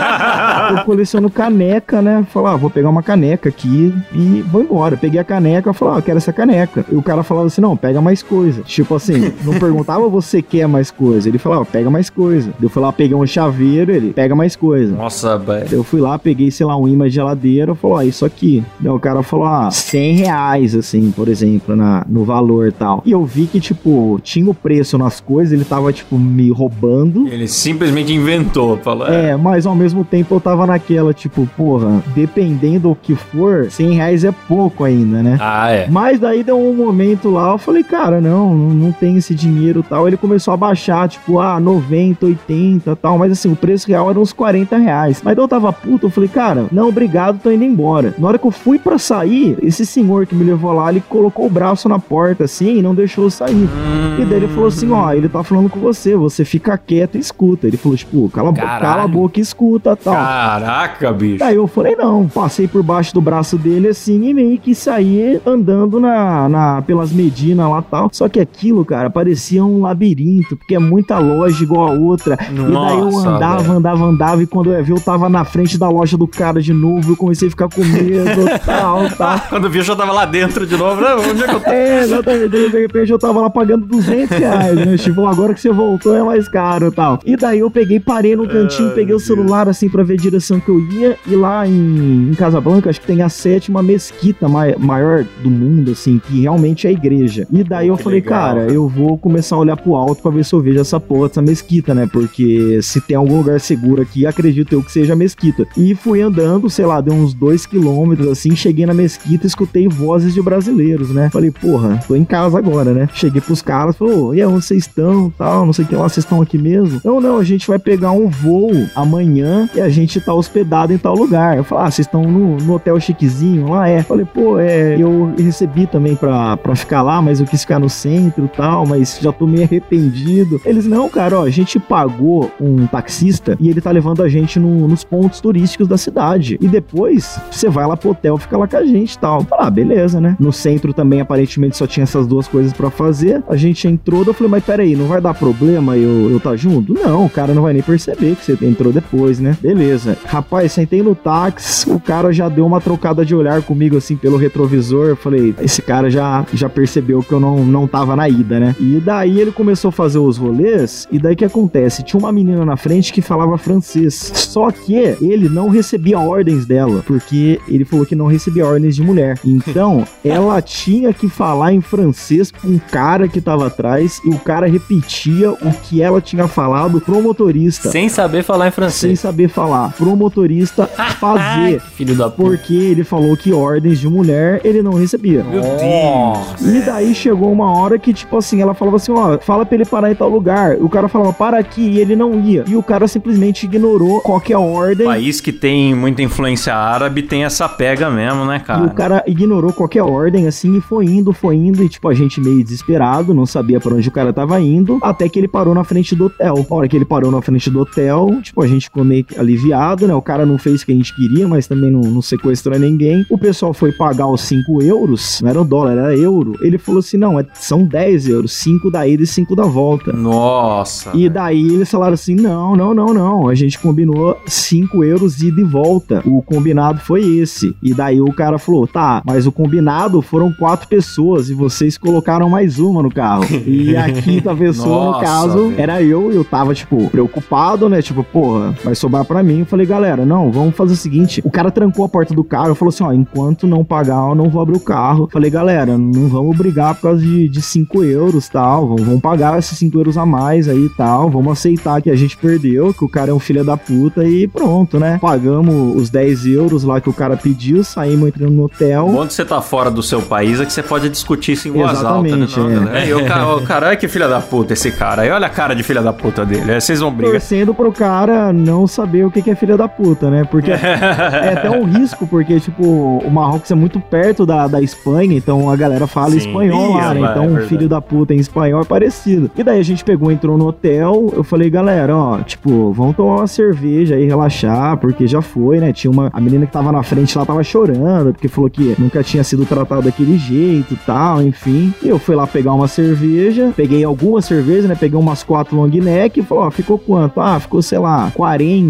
eu coleciono caneca, né? Falar, ah, vou pegar uma caneca aqui e vou embora. Peguei a caneca, falei, ah, quero essa caneca. E o cara falava assim, não, pega mais coisa. Tipo assim, não perguntava você quer mais coisa. Ele falava, pega mais coisa. Eu fui lá, peguei um chaveiro, ele, pega mais coisa. Nossa, velho. Eu fui lá, peguei, sei lá, um imã de geladeira, falou, ah, isso aqui. Daí o cara falou, ah, 100 reais, assim, por exemplo, na, no valor e tal. E eu vi que, tipo, tinha o preço nas coisas, ele tava, tipo, me roubando. Ele simplesmente inventou, falou. É, mas ao mesmo tempo eu tava naquela, tipo, porra, dependendo do que for, 100 reais é pouco ainda, né? Ah, é. Mas daí deu um momento lá, eu falei, cara, não, não tem esse dinheiro tal. Ele começou a baixar, tipo, ah, 90, 80 tal. Mas assim, o preço real era uns 40 reais. Mas daí eu tava puto, eu falei, cara, não, obrigado, tô indo embora. Na hora que eu fui para sair, esse senhor que me levou lá, ele colocou o braço na porta assim e não deixou eu sair. Hum... E daí ele falou assim: ó, ele tá falando com você, você fica quieto e escuta. Ele falou, tipo, cala, cala a boca e escuta tal. Caraca, bicho. Daí eu falei, não, passei por baixo do braço dele assim e meio que saí andando na, na pelas Medinas lá tal. Só que aquilo, cara, parecia um labirinto, porque é muita loja igual a outra. Nossa, e daí eu andava, véio. andava, andava, e quando eu vi, eu tava na frente da loja do cara de novo, eu comecei a ficar com medo, tal, tal. quando vi, eu já tava lá dentro de novo, né? Onde é que eu tô? É, exatamente. De repente eu tava lá pagando 200 reais, né? Tipo, agora que você voltou é mais caro e tal. E daí eu peguei, parei no cantinho, peguei o celular assim pra ver a direção que eu ia, e lá em, em Casablanca, acho que tem a sétima mesquita mai, maior do mundo, assim, que realmente é a igreja. E daí eu falei, legal, cara, cara, eu vou começar a olhar pro alto pra ver se eu vejo essa porra dessa mesquita, né? Porque se tem algum lugar seguro aqui, acredito eu que seja a mesquita. E fui andando, sei lá, deu uns dois quilômetros, assim, cheguei na mesquita, escutei vozes de brasileiros, né? Falei, porra, tô em casa agora, né? Cheguei pros caras, falou, e aí, onde vocês estão, tal, não sei o que lá, vocês estão aqui mesmo? Não, não, a gente vai pegar um voo amanhã e a gente tá hospedado em tal lugar. Eu falei, ah, vocês estão no, no hotel chiquezinho lá? É. Eu falei, pô, é, eu recebi também pra, pra ficar lá, mas eu quis ficar no centro e tal, mas já tô meio arrependido. Eles, não, cara, ó, a gente pagou um taxista e ele tá levando a gente no- nos pontos turísticos da cidade. E depois você vai lá pro hotel, fica lá com a gente e tal. Eu falei, ah, beleza, né? No centro também, aparentemente, só tinha essas duas coisas pra fazer. A gente entrou, eu falei, mas peraí, não vai dar problema eu, eu tá junto? Não, o cara não vai nem perceber que você entrou depois, né? Beleza. Rapaz, sentei no táxi, o cara já deu uma trocada de olhar comigo, assim, pelo retrovisor. Eu falei, esse cara já, já percebeu que eu não, não tava na ida, né? E daí ele começou a fazer os rolês, e daí o que acontece? Tinha uma menina na frente que falava francês. Só que ele não recebia ordens dela, porque ele falou que não recebia ordens de mulher. Então, ela tinha que falar em francês com um cara que tava atrás, e o cara repetia o que ela tinha falado pro motorista. Sem saber falar em francês. Saber falar, pro motorista fazer. Filho da puta. Porque ele falou que ordens de mulher ele não recebia. Meu Deus. E daí chegou uma hora que, tipo assim, ela falava assim: ó, fala pra ele parar em tal lugar. O cara falava, para aqui, e ele não ia. E o cara simplesmente ignorou qualquer ordem. País que tem muita influência árabe tem essa pega mesmo, né, E cara? o cara ignorou qualquer ordem, assim, e foi indo, foi indo, e tipo, a gente meio desesperado, não sabia pra onde o cara tava indo, até que ele parou na frente do hotel. A hora que ele parou na frente do hotel, tipo, a gente ficou meio que aliviado, né? O cara não fez o que a gente queria, mas também não, não sequestrou ninguém. O pessoal foi pagar os 5 euros, não era dólar, era euro. Ele falou assim: não, é- são 10 euros, 5 da ida e 5 da volta. Nossa. E daí eles falaram assim: não, não, não, não. A gente combinou 5 euros ida e volta. O combinado foi esse. E daí o cara falou: tá, mas o combinado foram quatro pessoas e vocês colocaram mais uma no carro. E a quinta pessoa, no Nossa, caso, velho. era eu. E eu tava, tipo, preocupado, né? Tipo, porra, vai sobrar pra mim. Eu falei: galera, não, vamos fazer o seguinte. O cara trancou a porta do carro e falou assim: ó, enquanto não pagar, eu não vou abrir o carro. Eu falei: galera, não vamos brigar por causa de 5 euros tal. Vamos, pagar esses 5 euros a mais aí e tal. Vamos aceitar que a gente perdeu, que o cara é um filho da puta e pronto, né? Pagamos os 10 euros lá que o cara pediu, saímos entrando no hotel. O bom de você tá fora do seu país é que você pode discutir isso em voz Exatamente, alta, né? Não, é. galera? E o cara, o cara, que filha da puta esse cara. aí olha a cara de filha da puta dele. Aí vocês vão brigar. Torcendo pro cara não saber o que é filha da puta, né? Porque é até um risco, porque, tipo, o Marrocos é muito perto da, da Espanha, então a galera fala Sim. espanhol lá, né? é Então, verdade. filho da puta em espanhol é parecido. E daí a gente pegou, entrou no hotel, eu falei, galera, ó, tipo, vamos tomar uma cerveja aí, relaxar, porque já foi, né? Tinha uma. A menina que tava na frente lá tava chorando, porque falou que nunca tinha sido tratado daquele jeito e tal, enfim. E eu fui lá pegar uma cerveja, peguei algumas cervejas, né? Peguei umas quatro long neck e falou, ó, ficou quanto? Ah, ficou, sei lá, 40,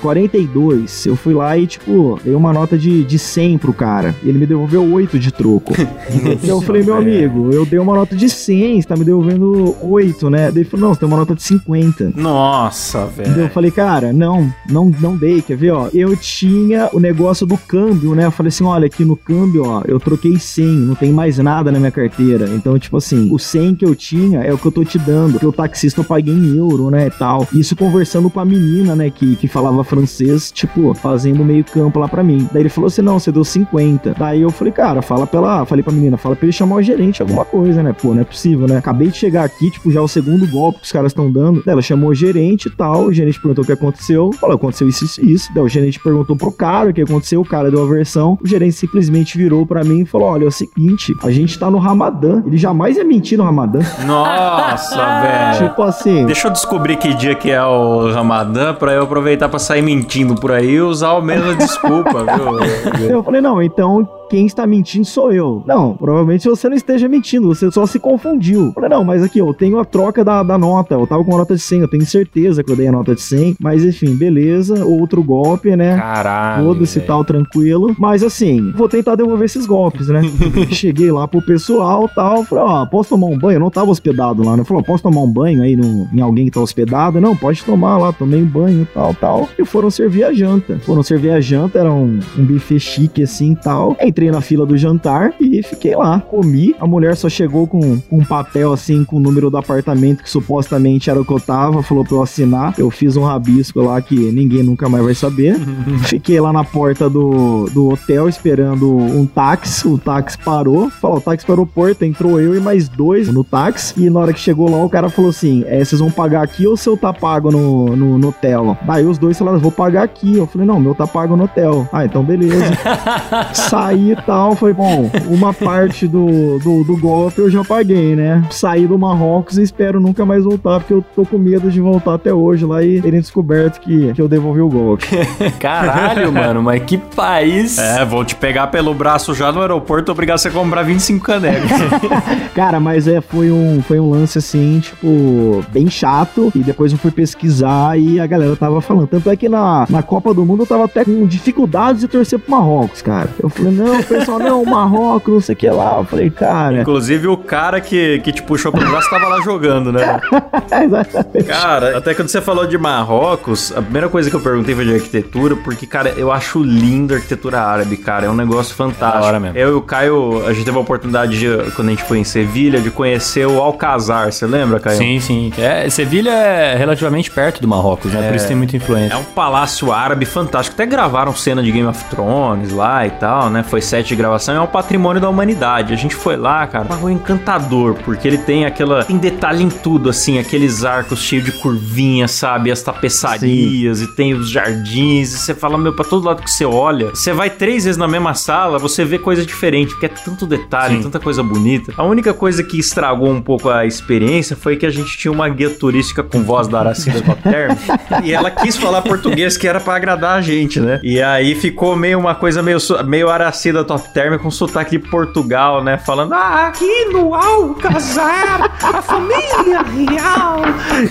42. Eu fui lá e, tipo, dei uma nota de, de 100 pro cara. E ele me devolveu 8 de troco. então eu falei, meu amigo, eu dei uma nota de 100, você tá me devolvendo 8, né? Daí ele falou, não, você tem uma nota de 50. Nossa, Daí eu velho. falei, cara, não, não, não dei, quer ver, ó? Eu tinha o negócio do câmbio, né? Eu falei assim, olha, aqui no câmbio, ó, eu troquei 100, não tem mais nada na minha carteira. Então, tipo assim, o 100 que eu tinha é o que eu tô te dando, porque o taxista eu paguei em euro, né, e tal. Isso conversando com a menina, né, que, que falava francês, tipo, fazendo meio campo lá pra mim. Daí ele falou assim, não, você deu 50. Daí eu falei, cara, fala pra ela, falei pra menina, fala pra ele chamar o gerente, alguma coisa, né? Pô, não é possível, né? Acabei de chegar aqui, tipo, já é o segundo golpe que os caras estão dando. Daí ela chamou o gerente e tal, o gerente perguntou o que aconteceu. Falou, aconteceu isso, isso, isso. Daí o gerente perguntou pro cara o que aconteceu, o cara deu a versão. O gerente simplesmente virou pra mim e falou, olha, é o seguinte, a gente tá no Ramadã. Ele jamais ia mentir no Ramadã. Nossa, velho. tipo assim... Deixa eu descobrir que dia que é o Ramadã pra eu aproveitar pra sair mentindo por aí e usar a mesma desculpa, viu? Eu falei, não, então quem está mentindo sou eu. Não, provavelmente você não esteja mentindo, você só se confundiu. Eu falei, não, mas aqui, eu tenho a troca da, da nota, eu tava com uma nota de 100, eu tenho certeza que eu dei a nota de 100, mas enfim, beleza, outro golpe, né? Caralho. Foda-se velho. tal, tranquilo. Mas assim, vou tentar devolver esses golpes, né? Cheguei lá pro pessoal tal. Falei, ó, posso tomar um banho? Eu não tava hospedado lá, né? Falou, posso tomar um banho aí no, em alguém que tá hospedado? Não, pode tomar lá, tomei um banho tal, tal. E foram servir a janta. Foram servir a janta, era um, um buffet chique assim tal. Entrei entrei na fila do jantar e fiquei lá. Comi. A mulher só chegou com, com um papel assim, com o número do apartamento, que supostamente era o que eu tava, falou pra eu assinar. Eu fiz um rabisco lá que ninguém nunca mais vai saber. fiquei lá na porta do, do hotel esperando um táxi. O táxi parou. Falou, o táxi parou porta, entrou eu e mais dois no táxi. E na hora que chegou lá, o cara falou assim: é, vocês vão pagar aqui ou seu tá pago no, no, no hotel? Daí os dois falaram, vou pagar aqui. Eu falei, não, meu tá pago no hotel. Ah, então beleza. Saí e tal, foi bom. Uma parte do, do, do golpe eu já paguei, né? Saí do Marrocos e espero nunca mais voltar, porque eu tô com medo de voltar até hoje lá e terem descoberto que, que eu devolvi o golpe. Caralho, mano, mas que país. É, vou te pegar pelo braço já no aeroporto, obrigar você a comprar 25 canecas. Cara, mas é, foi um, foi um lance assim, tipo, bem chato. E depois eu fui pesquisar e a galera tava falando. Tanto é que na, na Copa do Mundo eu tava até com dificuldades de torcer pro Marrocos, cara. Eu falei, não, pessoal, não, Marrocos, não sei o que lá. Eu falei, cara. Inclusive o cara que, que te puxou pro braço tava lá jogando, né? Exatamente. Cara, até quando você falou de Marrocos, a primeira coisa que eu perguntei foi de arquitetura, porque, cara, eu acho lindo a arquitetura árabe, cara. É um negócio fantástico. Da hora mesmo. Eu e o Caio, a gente teve a oportunidade, de, quando a gente foi em Sevilha, de conhecer o Alcazar. Você lembra, Caio? Sim, sim. É, Sevilha é relativamente perto do Marrocos, né? Por isso tem muita influência. É um palácio árabe fantástico. Até gravaram cena de Game of Thrones lá e tal, né? Foi set de gravação. É um patrimônio da humanidade. A gente foi lá, cara, um bagulho encantador, porque ele tem aquela. Tem detalhe em tudo, assim, aqueles arcos cheios de curvinhas, sabe? As tapeçarias e tem os jardins. E você fala, meu, pra todo lado que você olha, você vai três vezes na mesma sala, você vê coisa diferente, porque é tanto detalhe, Sim. tanta coisa bonita. A única coisa que estragou um pouco a experiência foi que a gente tinha uma guia turística com voz da Aracida Term e ela quis falar português que era pra agradar a gente, né? E aí ficou meio uma coisa meio, meio Aracida Top Term com sotaque de Portugal, né? Falando, ah, aqui no Alcazar, a família real.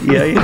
E aí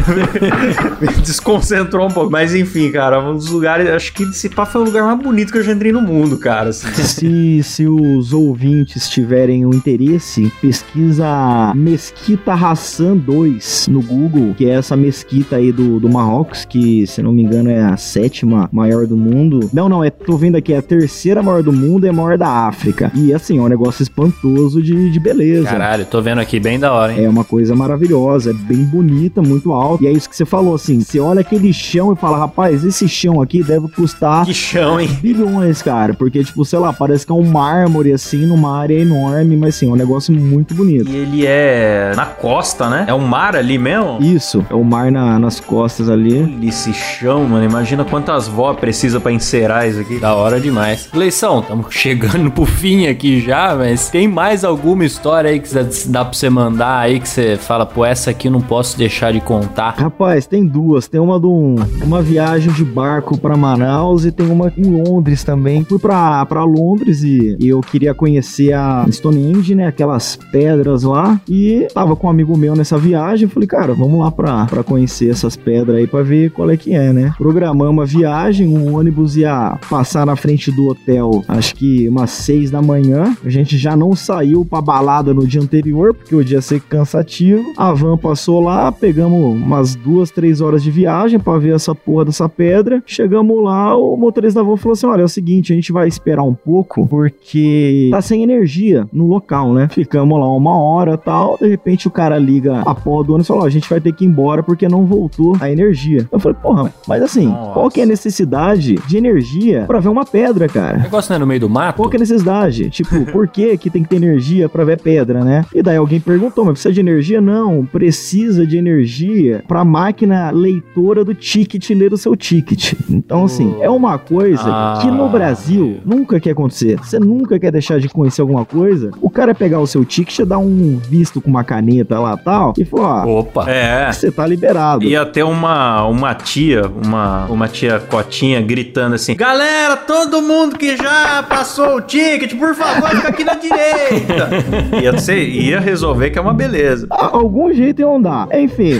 me desconcentrou um pouco. Mas enfim, cara, um dos lugares, acho que esse pá foi o lugar mais bonito que eu já entrei no mundo, cara. assim. Se, se os ouvintes tiverem um interesse, pesquisa Mesquita Hassan 2 no Google, que é essa mesquita aí do, do Marrocos, que se não me engano é a sétima maior do mundo. Não, não, é, tô vendo aqui, é a terceira maior do mundo e da África. E assim, é um negócio espantoso de, de beleza. Caralho, tô vendo aqui bem da hora, hein? É uma coisa maravilhosa, é bem bonita, muito alta. E é isso que você falou, assim, você olha aquele chão e fala, rapaz, esse chão aqui deve custar Que chão, hein? bilhões, cara. Porque, tipo, sei lá, parece que é um mármore, assim, numa área enorme, mas assim, é um negócio muito bonito. E ele é na costa, né? É um mar ali mesmo? Isso, é o mar na- nas costas ali. Olha esse chão, mano. Imagina quantas vó precisa pra encerar isso aqui. Da hora demais. Gleição, estamos chegando pro fim aqui já, mas tem mais alguma história aí que dá pra você mandar aí que você fala, pô, essa aqui não posso deixar de contar? Rapaz, tem duas. Tem uma de um- uma viagem de barco pra Manaus e tem uma em Londres também. Fui pra, pra Londres e, eu queria conhecer a Stonehenge, né? Aquelas pedras lá. E tava com um amigo meu nessa viagem. Falei, cara, vamos lá pra, pra conhecer essas pedras aí pra ver qual é que é, né? Programamos a viagem. O ônibus ia passar na frente do hotel, acho que umas seis da manhã. A gente já não saiu pra balada no dia anterior, porque o dia ia ser cansativo. A van passou lá, pegamos umas duas, três horas de viagem pra ver essa porra dessa pedra. Chegamos lá, o motorista da van falou assim: olha, é o seguinte, a gente vai esperar um pouco, porque tá sem energia no local, né? Ficamos lá uma hora tal. De repente o cara liga a porra do ônibus e fala: ó, a gente vai ter que ir embora porque não voltou a energia. Eu falei, porra, mas assim, Nossa. qual que é a necessidade de energia pra ver uma pedra, O cara? negócio não é no meio do mato? Qual que é a necessidade? Tipo, por que que tem que ter energia pra ver pedra, né? E daí alguém perguntou, mas precisa de energia? Não, precisa de energia pra máquina leitora do ticket ler o seu ticket. Então, assim, é uma coisa Ah. que no Brasil nunca quer acontecer. Você nunca quer deixar de conhecer alguma coisa. O cara pegar o seu ticket, dar um visto com uma caneta lá tal, e falar, ó, Opa! É. você tá liberado. Ia ter uma, uma tia, uma, uma tia cotinha gritando assim: Galera, todo mundo que já passou o ticket, por favor, fica aqui na direita. Ia, ser, ia resolver que é uma beleza. A- algum jeito iam dar. Enfim,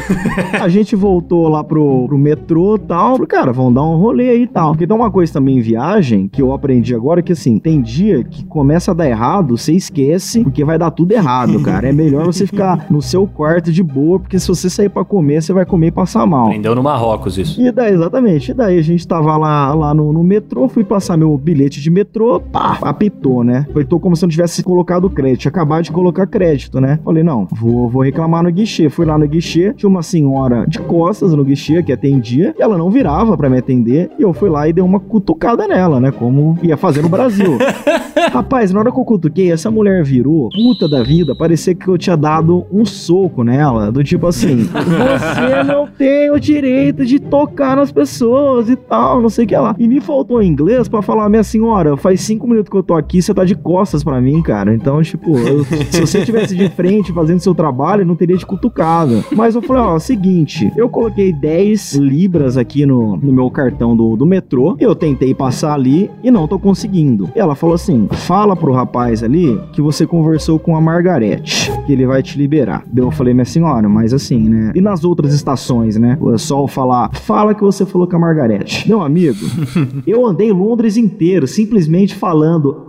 a gente voltou lá pro, pro metrô e tal. Falei, Cara, vamos dar um rolê aí e tal. Porque tem uma coisa também em viagem que eu aprendi agora que assim, tem dia que começa a dar errado, você esquece, porque vai dar tudo errado, cara. É melhor você ficar no seu quarto de boa, porque se você sair pra comer, você vai comer e passar mal. Aprendeu no Marrocos isso. E daí, exatamente. E daí a gente tava lá, lá no, no metrô, fui passar meu bilhete de metrô, pá, apitou, né? Apitou como se eu não tivesse colocado crédito. Acabado de colocar crédito, né? Falei, não, vou, vou reclamar no guichê. Fui lá no guichê, tinha uma senhora de costas no guichê que atendia, e ela não virava para me atender, e eu fui lá e dei uma cutucada nela, né? Como ia fazer no Brasil. Rapaz, na hora que eu cutuquei, essa mulher virou, puta da vida, parecia que eu tinha dado um soco nela, do tipo assim, você não tem o direito de tocar nas pessoas e tal, não sei o que lá. E me faltou inglês para falar, minha senhora, faz cinco minutos que eu tô aqui, você tá de costas para mim, cara. Então, tipo, eu, se você tivesse de frente fazendo seu trabalho, eu não teria te cutucado. Mas eu falei, ó, seguinte, eu coloquei 10 libras aqui no, no meu cartão do, do metrô, eu tentei passar ali e não tô conseguindo. E ela falou assim, fala pro rapaz ali que você conversou com a Margarete, que ele vai te liberar. Daí eu falei, minha senhora, mas assim, né? E nas outras estações, né? É só falar, fala que você falou com a Margarete. Meu amigo, eu andei Londres inteiro simplesmente falando,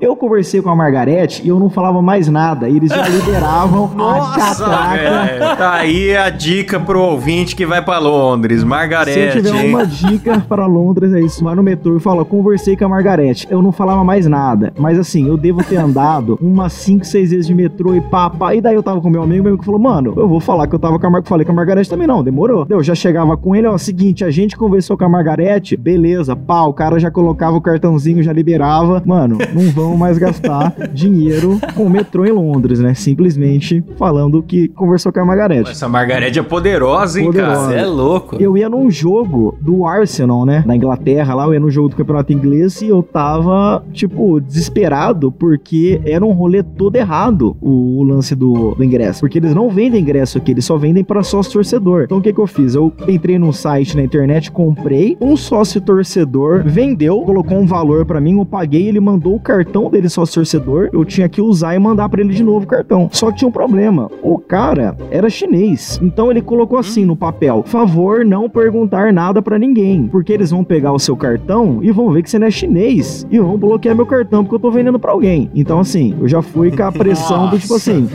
eu conversei com a Margarete e eu não falava mais nada. E eles já liberavam a catraca. velho. Tá aí a dica pro ouvinte que vai pra Londres. Se eu Margarete, tiver hein? uma dica para Londres, é isso. Vai no metrô e fala, conversei com a Margarete. Eu não falava mais nada. Mas assim, eu devo ter andado umas 5, 6 vezes de metrô e pá, pá. E daí eu tava com meu amigo, meu amigo falou, mano, eu vou falar que eu tava com a Mar... Falei com a Margarete também não, demorou. Eu já chegava com ele, ó, seguinte, a gente conversou com a Margarete, beleza, pá, o cara já colocava o cartãozinho, já liberava. Mano, não vão mais gastar dinheiro com o metrô em Londres, né? Simplesmente falando que conversou com a Margarete. Essa Margarete é poderosa, hein, Poderosa. cara? Você é louco. Eu ia num jogo do Arsenal, né? Na Inglaterra lá, eu ia no jogo do campeonato inglês e eu tava, tipo, desesperado porque era um rolê todo errado o, o lance do, do ingresso. Porque eles não vendem ingresso aqui, eles só vendem para sócio torcedor. Então o que que eu fiz? Eu entrei num site na internet, comprei, um sócio torcedor vendeu, colocou um valor pra mim, eu paguei, ele mandou o cartão dele sócio torcedor, eu tinha que usar e mandar pra ele de novo o cartão. Só que tinha um problema, o cara era chinês, então ele colocou assim no papel, favor não perguntar nada pra ninguém, porque eles vão pegar o seu cartão e vão ver que você não é chinês e vão bloquear meu cartão porque eu tô vendendo pra alguém. Então assim, eu já fui com a pressão do tipo assim,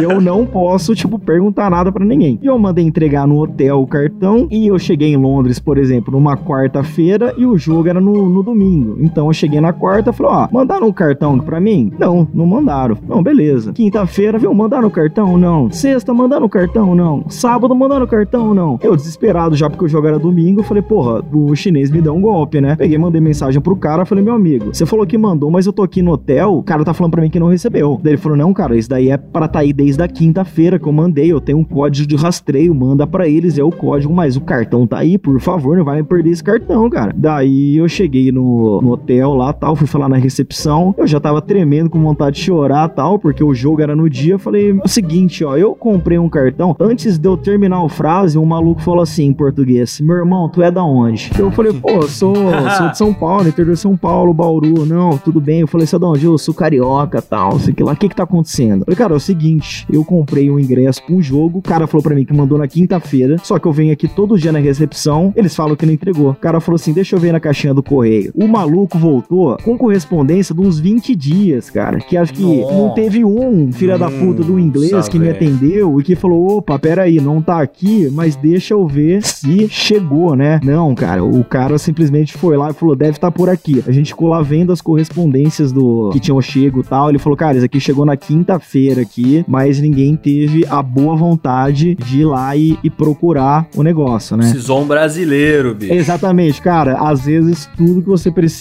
eu não posso, tipo, perguntar nada pra ninguém. E eu mandei entregar no hotel o cartão e eu cheguei em Londres, por exemplo, numa quarta-feira e o jogo era no, no domingo. Então eu cheguei na quarta falei, ó, mandaram um cartão pra mim? Não, não mandaram. Não, beleza. Quinta-feira, viu, mandaram o cartão? Não. Sexta, mandaram o cartão? Não. Sábado, mandaram o cartão? Não. Eu desesperado já porque o jogo era domingo, falei, porra, o chinês me deu um golpe, né? Peguei, mandei mensagem pro cara, falei, meu amigo, você falou que mandou, mas eu tô aqui no hotel, o cara tá falando pra mim que não recebeu. Daí ele falou, não, cara, isso daí é pra tá aí desde a quinta-feira que eu mandei, eu tenho um código de rastreio, manda pra eles, é o código, mas o cartão tá aí, por favor, não vai me perder esse cartão, cara. Daí eu cheguei no, no hotel lá, tal, fui falar na recepção, eu já tava tremendo com vontade de chorar, tal, porque o jogo era no dia, falei, o seguinte, ó, eu comprei um cartão, antes de eu terminar a frase, um maluco falou assim em português, meu irmão, tu é da onde? Eu falei, pô, sou, sou de São Paulo, interior de São Paulo, Bauru, não, tudo bem, eu falei, você é da onde? Eu sou carioca, tal, sei que lá, o que que tá acontecendo? Eu falei, cara, é o seguinte, eu comprei um ingresso pra um jogo, o cara falou pra mim que mandou na quinta-feira, só que eu venho aqui todo dia na recepção, eles falam que não entregou. O cara falou assim, deixa eu ver na caixinha do correio. O maluco voltou com correspondência de uns 20 dias, cara, que acho que Nossa. não teve um filha da puta do inglês Nossa, que me atendeu e que falou, opa, peraí, não tá aqui, mas deixa eu ver se chegou, né? Não, cara, o cara simplesmente foi lá e falou, deve estar por aqui. A gente ficou lá vendo as correspondências do que tinham chego e tal. Ele falou, cara, isso aqui chegou na quinta-feira aqui, mas ninguém teve a boa vontade de ir lá e, e procurar o negócio, né? Precisou um brasileiro, bicho. Exatamente, cara. Às vezes tudo que você precisa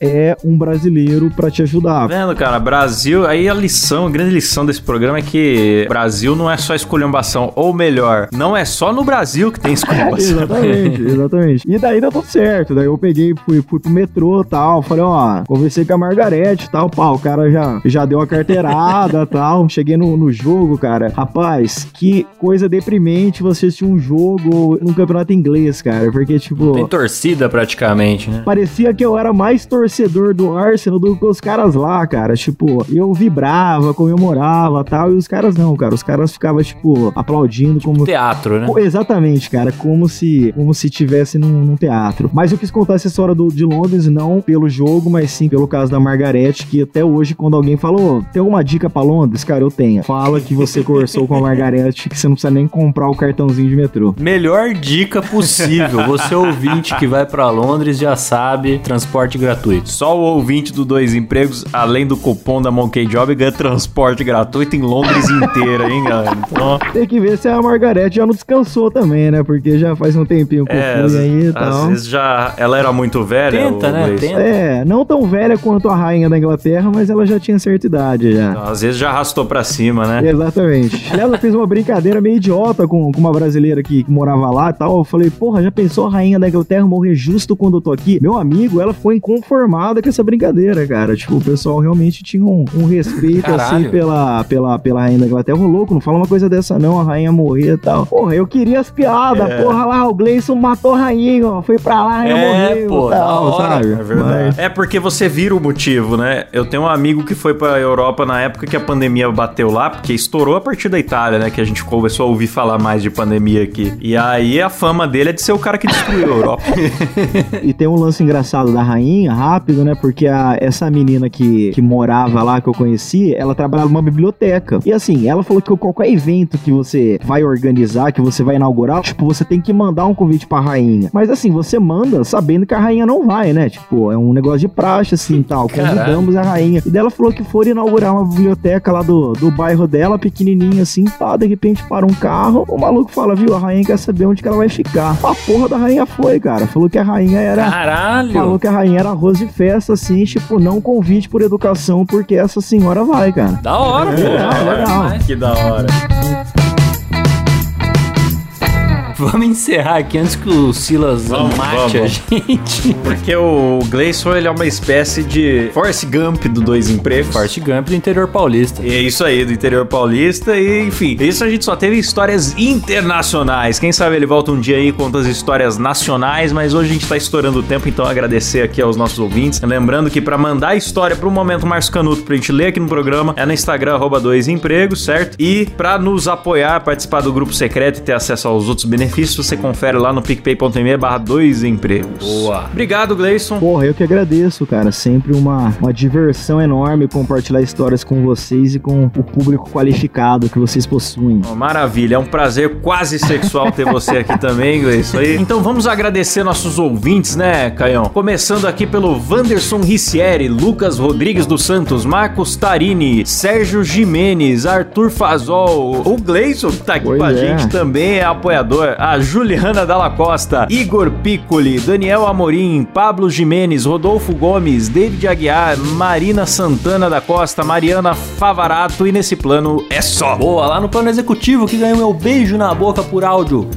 é um brasileiro pra te ajudar. Tá vendo, cara? Brasil, aí a lição, a grande lição desse programa é que Brasil não é só esculhambação, ou melhor, não é só no Brasil que tem esculhambação. exatamente, exatamente. E daí deu tudo certo. Daí eu peguei, fui, fui pro metrô e tal. Falei, ó, conversei com a Margarete e tal. Pá, o cara já, já deu a carteirada e tal. Cheguei no, no jogo, cara. Rapaz, que coisa deprimente você assistir um jogo no campeonato inglês, cara. Porque, tipo. Tem torcida praticamente, né? Parecia que eu era mais torcedor do Arsenal do que os caras lá, cara. Tipo, eu vibrava, comemorava tal. E os caras não, cara. Os caras ficavam, tipo, aplaudindo como Teatro, né? Exatamente, cara, como se como se tivesse num, num teatro. Mas eu quis contar essa história do, de Londres não pelo jogo, mas sim pelo caso da Margarete, que até hoje quando alguém falou, tem alguma dica pra Londres, cara, eu tenho. Fala que você conversou com a Margarete, que você não precisa nem comprar o cartãozinho de metrô. Melhor dica possível. Você ouvinte que vai pra Londres já sabe, transporte gratuito. Só o ouvinte do Dois Empregos, além do cupom da Monkey Job, ganha transporte gratuito em Londres inteira, hein, galera? Então, Tem que ver se a Margarete já não descansou também, né? Porque já faz um tempinho que é, eu às, fui aí e às tal. vezes já... Ela era muito velha, Tenta, o né? Tenta. É, não tão velha quanto a rainha da Inglaterra, mas ela já tinha certa idade já. Às vezes já arrastou pra cima, né? Exatamente. Aliás, eu fiz uma brincadeira meio idiota com, com uma brasileira que, que morava lá e tal. Eu falei, porra, já pensou a rainha da Inglaterra morrer justo quando eu tô aqui? Meu amigo, ela foi inconformada com essa brincadeira, cara. Tipo, o pessoal realmente tinha um, um respeito, Caralho. assim, pela, pela, pela rainha da Inglaterra. Ô, louco, não fala uma coisa dessa não, a rainha morrer e tal. Porra, eu queria as piadas. Porra, lá, o Gleison matou a rainha, ó. Foi pra lá, a rainha É, morreu pô, e tal, hora. sabe? É verdade. Mas- É porque você vira o motivo, né? Eu tenho um amigo que foi pra Europa na época que a pandemia bateu lá, porque estourou a partir da Itália, né? Que a gente começou a ouvir falar mais de pandemia aqui. E aí a fama dele é de ser o cara que destruiu a Europa. E tem um lance engraçado da rainha, rápido, né? Porque a, essa menina que, que morava lá, que eu conheci, ela trabalhava numa biblioteca. E assim, ela falou que qualquer evento que você vai organizar, que você vai inaugurar, tipo, você tem que mandar um convite pra rainha. Mas assim, você manda sabendo que a rainha não vai, né? Tipo, é um negócio de praxe, assim, tal. Convidamos a rainha. E dela falou que foram inaugurar uma biblioteca lá do, do bairro dela, pequenininha assim, pá, de repente para um carro, o maluco fala, viu, a rainha quer saber onde que ela vai ficar. A porra da rainha foi, cara. Falou que a rainha era... Falou Caralho! que a rainha era arroz de festa, assim, tipo, não convite por educação, porque essa senhora vai, cara. Da hora, pô. Legal, que da hora. Vamos encerrar aqui antes que o Silas Vamos, mate a vamos. gente. Porque o Gleison, ele é uma espécie de Force Gump do Dois Empregos. Forte Gump do interior paulista. E é isso aí, do interior paulista. E, enfim, isso a gente só teve histórias internacionais. Quem sabe ele volta um dia aí e conta as histórias nacionais, mas hoje a gente tá estourando o tempo, então agradecer aqui aos nossos ouvintes. Lembrando que pra mandar a história pro Momento Márcio Canuto pra gente ler aqui no programa, é no Instagram, arroba dois empregos, certo? E pra nos apoiar, participar do grupo secreto e ter acesso aos outros benefícios, você confere lá no picpay.me barra dois empregos. Boa. Obrigado, Gleison. Porra, eu que agradeço, cara. Sempre uma, uma diversão enorme compartilhar histórias com vocês e com o público qualificado que vocês possuem. Oh, Maravilha, é um prazer quase sexual ter você aqui também, Gleison. Então vamos agradecer nossos ouvintes, né, Caião? Começando aqui pelo Wanderson Ricieri, Lucas Rodrigues dos Santos, Marcos Tarini, Sérgio Jimenez, Arthur Fazol, o Gleison, que tá aqui Pois com a é. gente, também é apoiador, a Juliana Dalla Costa, Igor Piccoli, Daniel Amorim, Pablo Jimenez, Rodolfo Gomes, David Aguiar, Marina Santana da Costa, Mariana Favarato e nesse plano é só. Boa, lá no plano executivo que ganhou meu beijo na boca por áudio.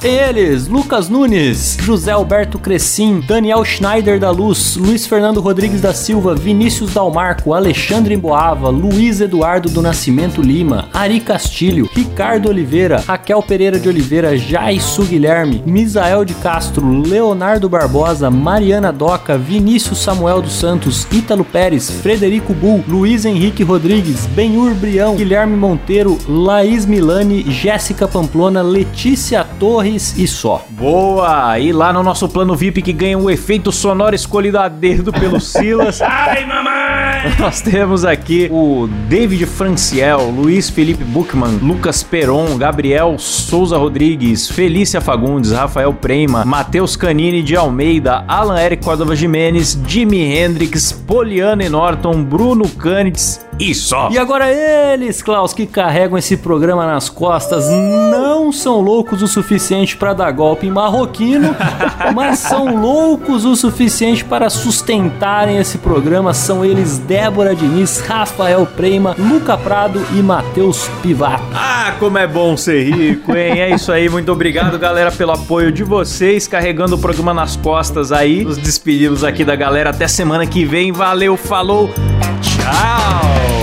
Tem eles, Lucas Nunes, José Alberto Crescim, Daniel Schneider da Luz, Luiz Fernando Rodrigues da Silva, Vinícius Dalmarco, Alexandre Emboava, Luiz Eduardo do Nascimento Lima, Ari Castilho, Ricardo Oliveira, Raquel Pereira de Oliveira, Jaisu Guilherme, Misael de Castro, Leonardo Barbosa, Mariana Doca, Vinícius Samuel dos Santos, Ítalo Pérez, Frederico Bull, Luiz Henrique Rodrigues, Benhur Brião, Guilherme Monteiro, Laís Milani, Jéssica Pamplona, Letícia E só. Boa! E lá no nosso plano VIP que ganha o efeito sonoro escolhido a dedo pelo Silas. Ai, mamãe! Nós temos aqui o David Franciel, Luiz Felipe Buchmann, Lucas Peron, Gabriel Souza Rodrigues, Felícia Fagundes, Rafael Prema, Matheus Canini de Almeida, Alan Eric Córdova Jimenez, Jimi Hendrix, Poliana e Norton, Bruno Canitz e só. E agora eles, Klaus, que carregam esse programa nas costas, não são loucos o suficiente para dar golpe em marroquino, mas são loucos o suficiente para sustentarem esse programa. São eles Débora Diniz, Rafael Prema, Luca Prado e Matheus Pivato. Ah, como é bom ser rico, hein? É isso aí, muito obrigado, galera, pelo apoio de vocês, carregando o programa nas costas aí. Nos despedimos aqui da galera até semana que vem. Valeu, falou, tchau!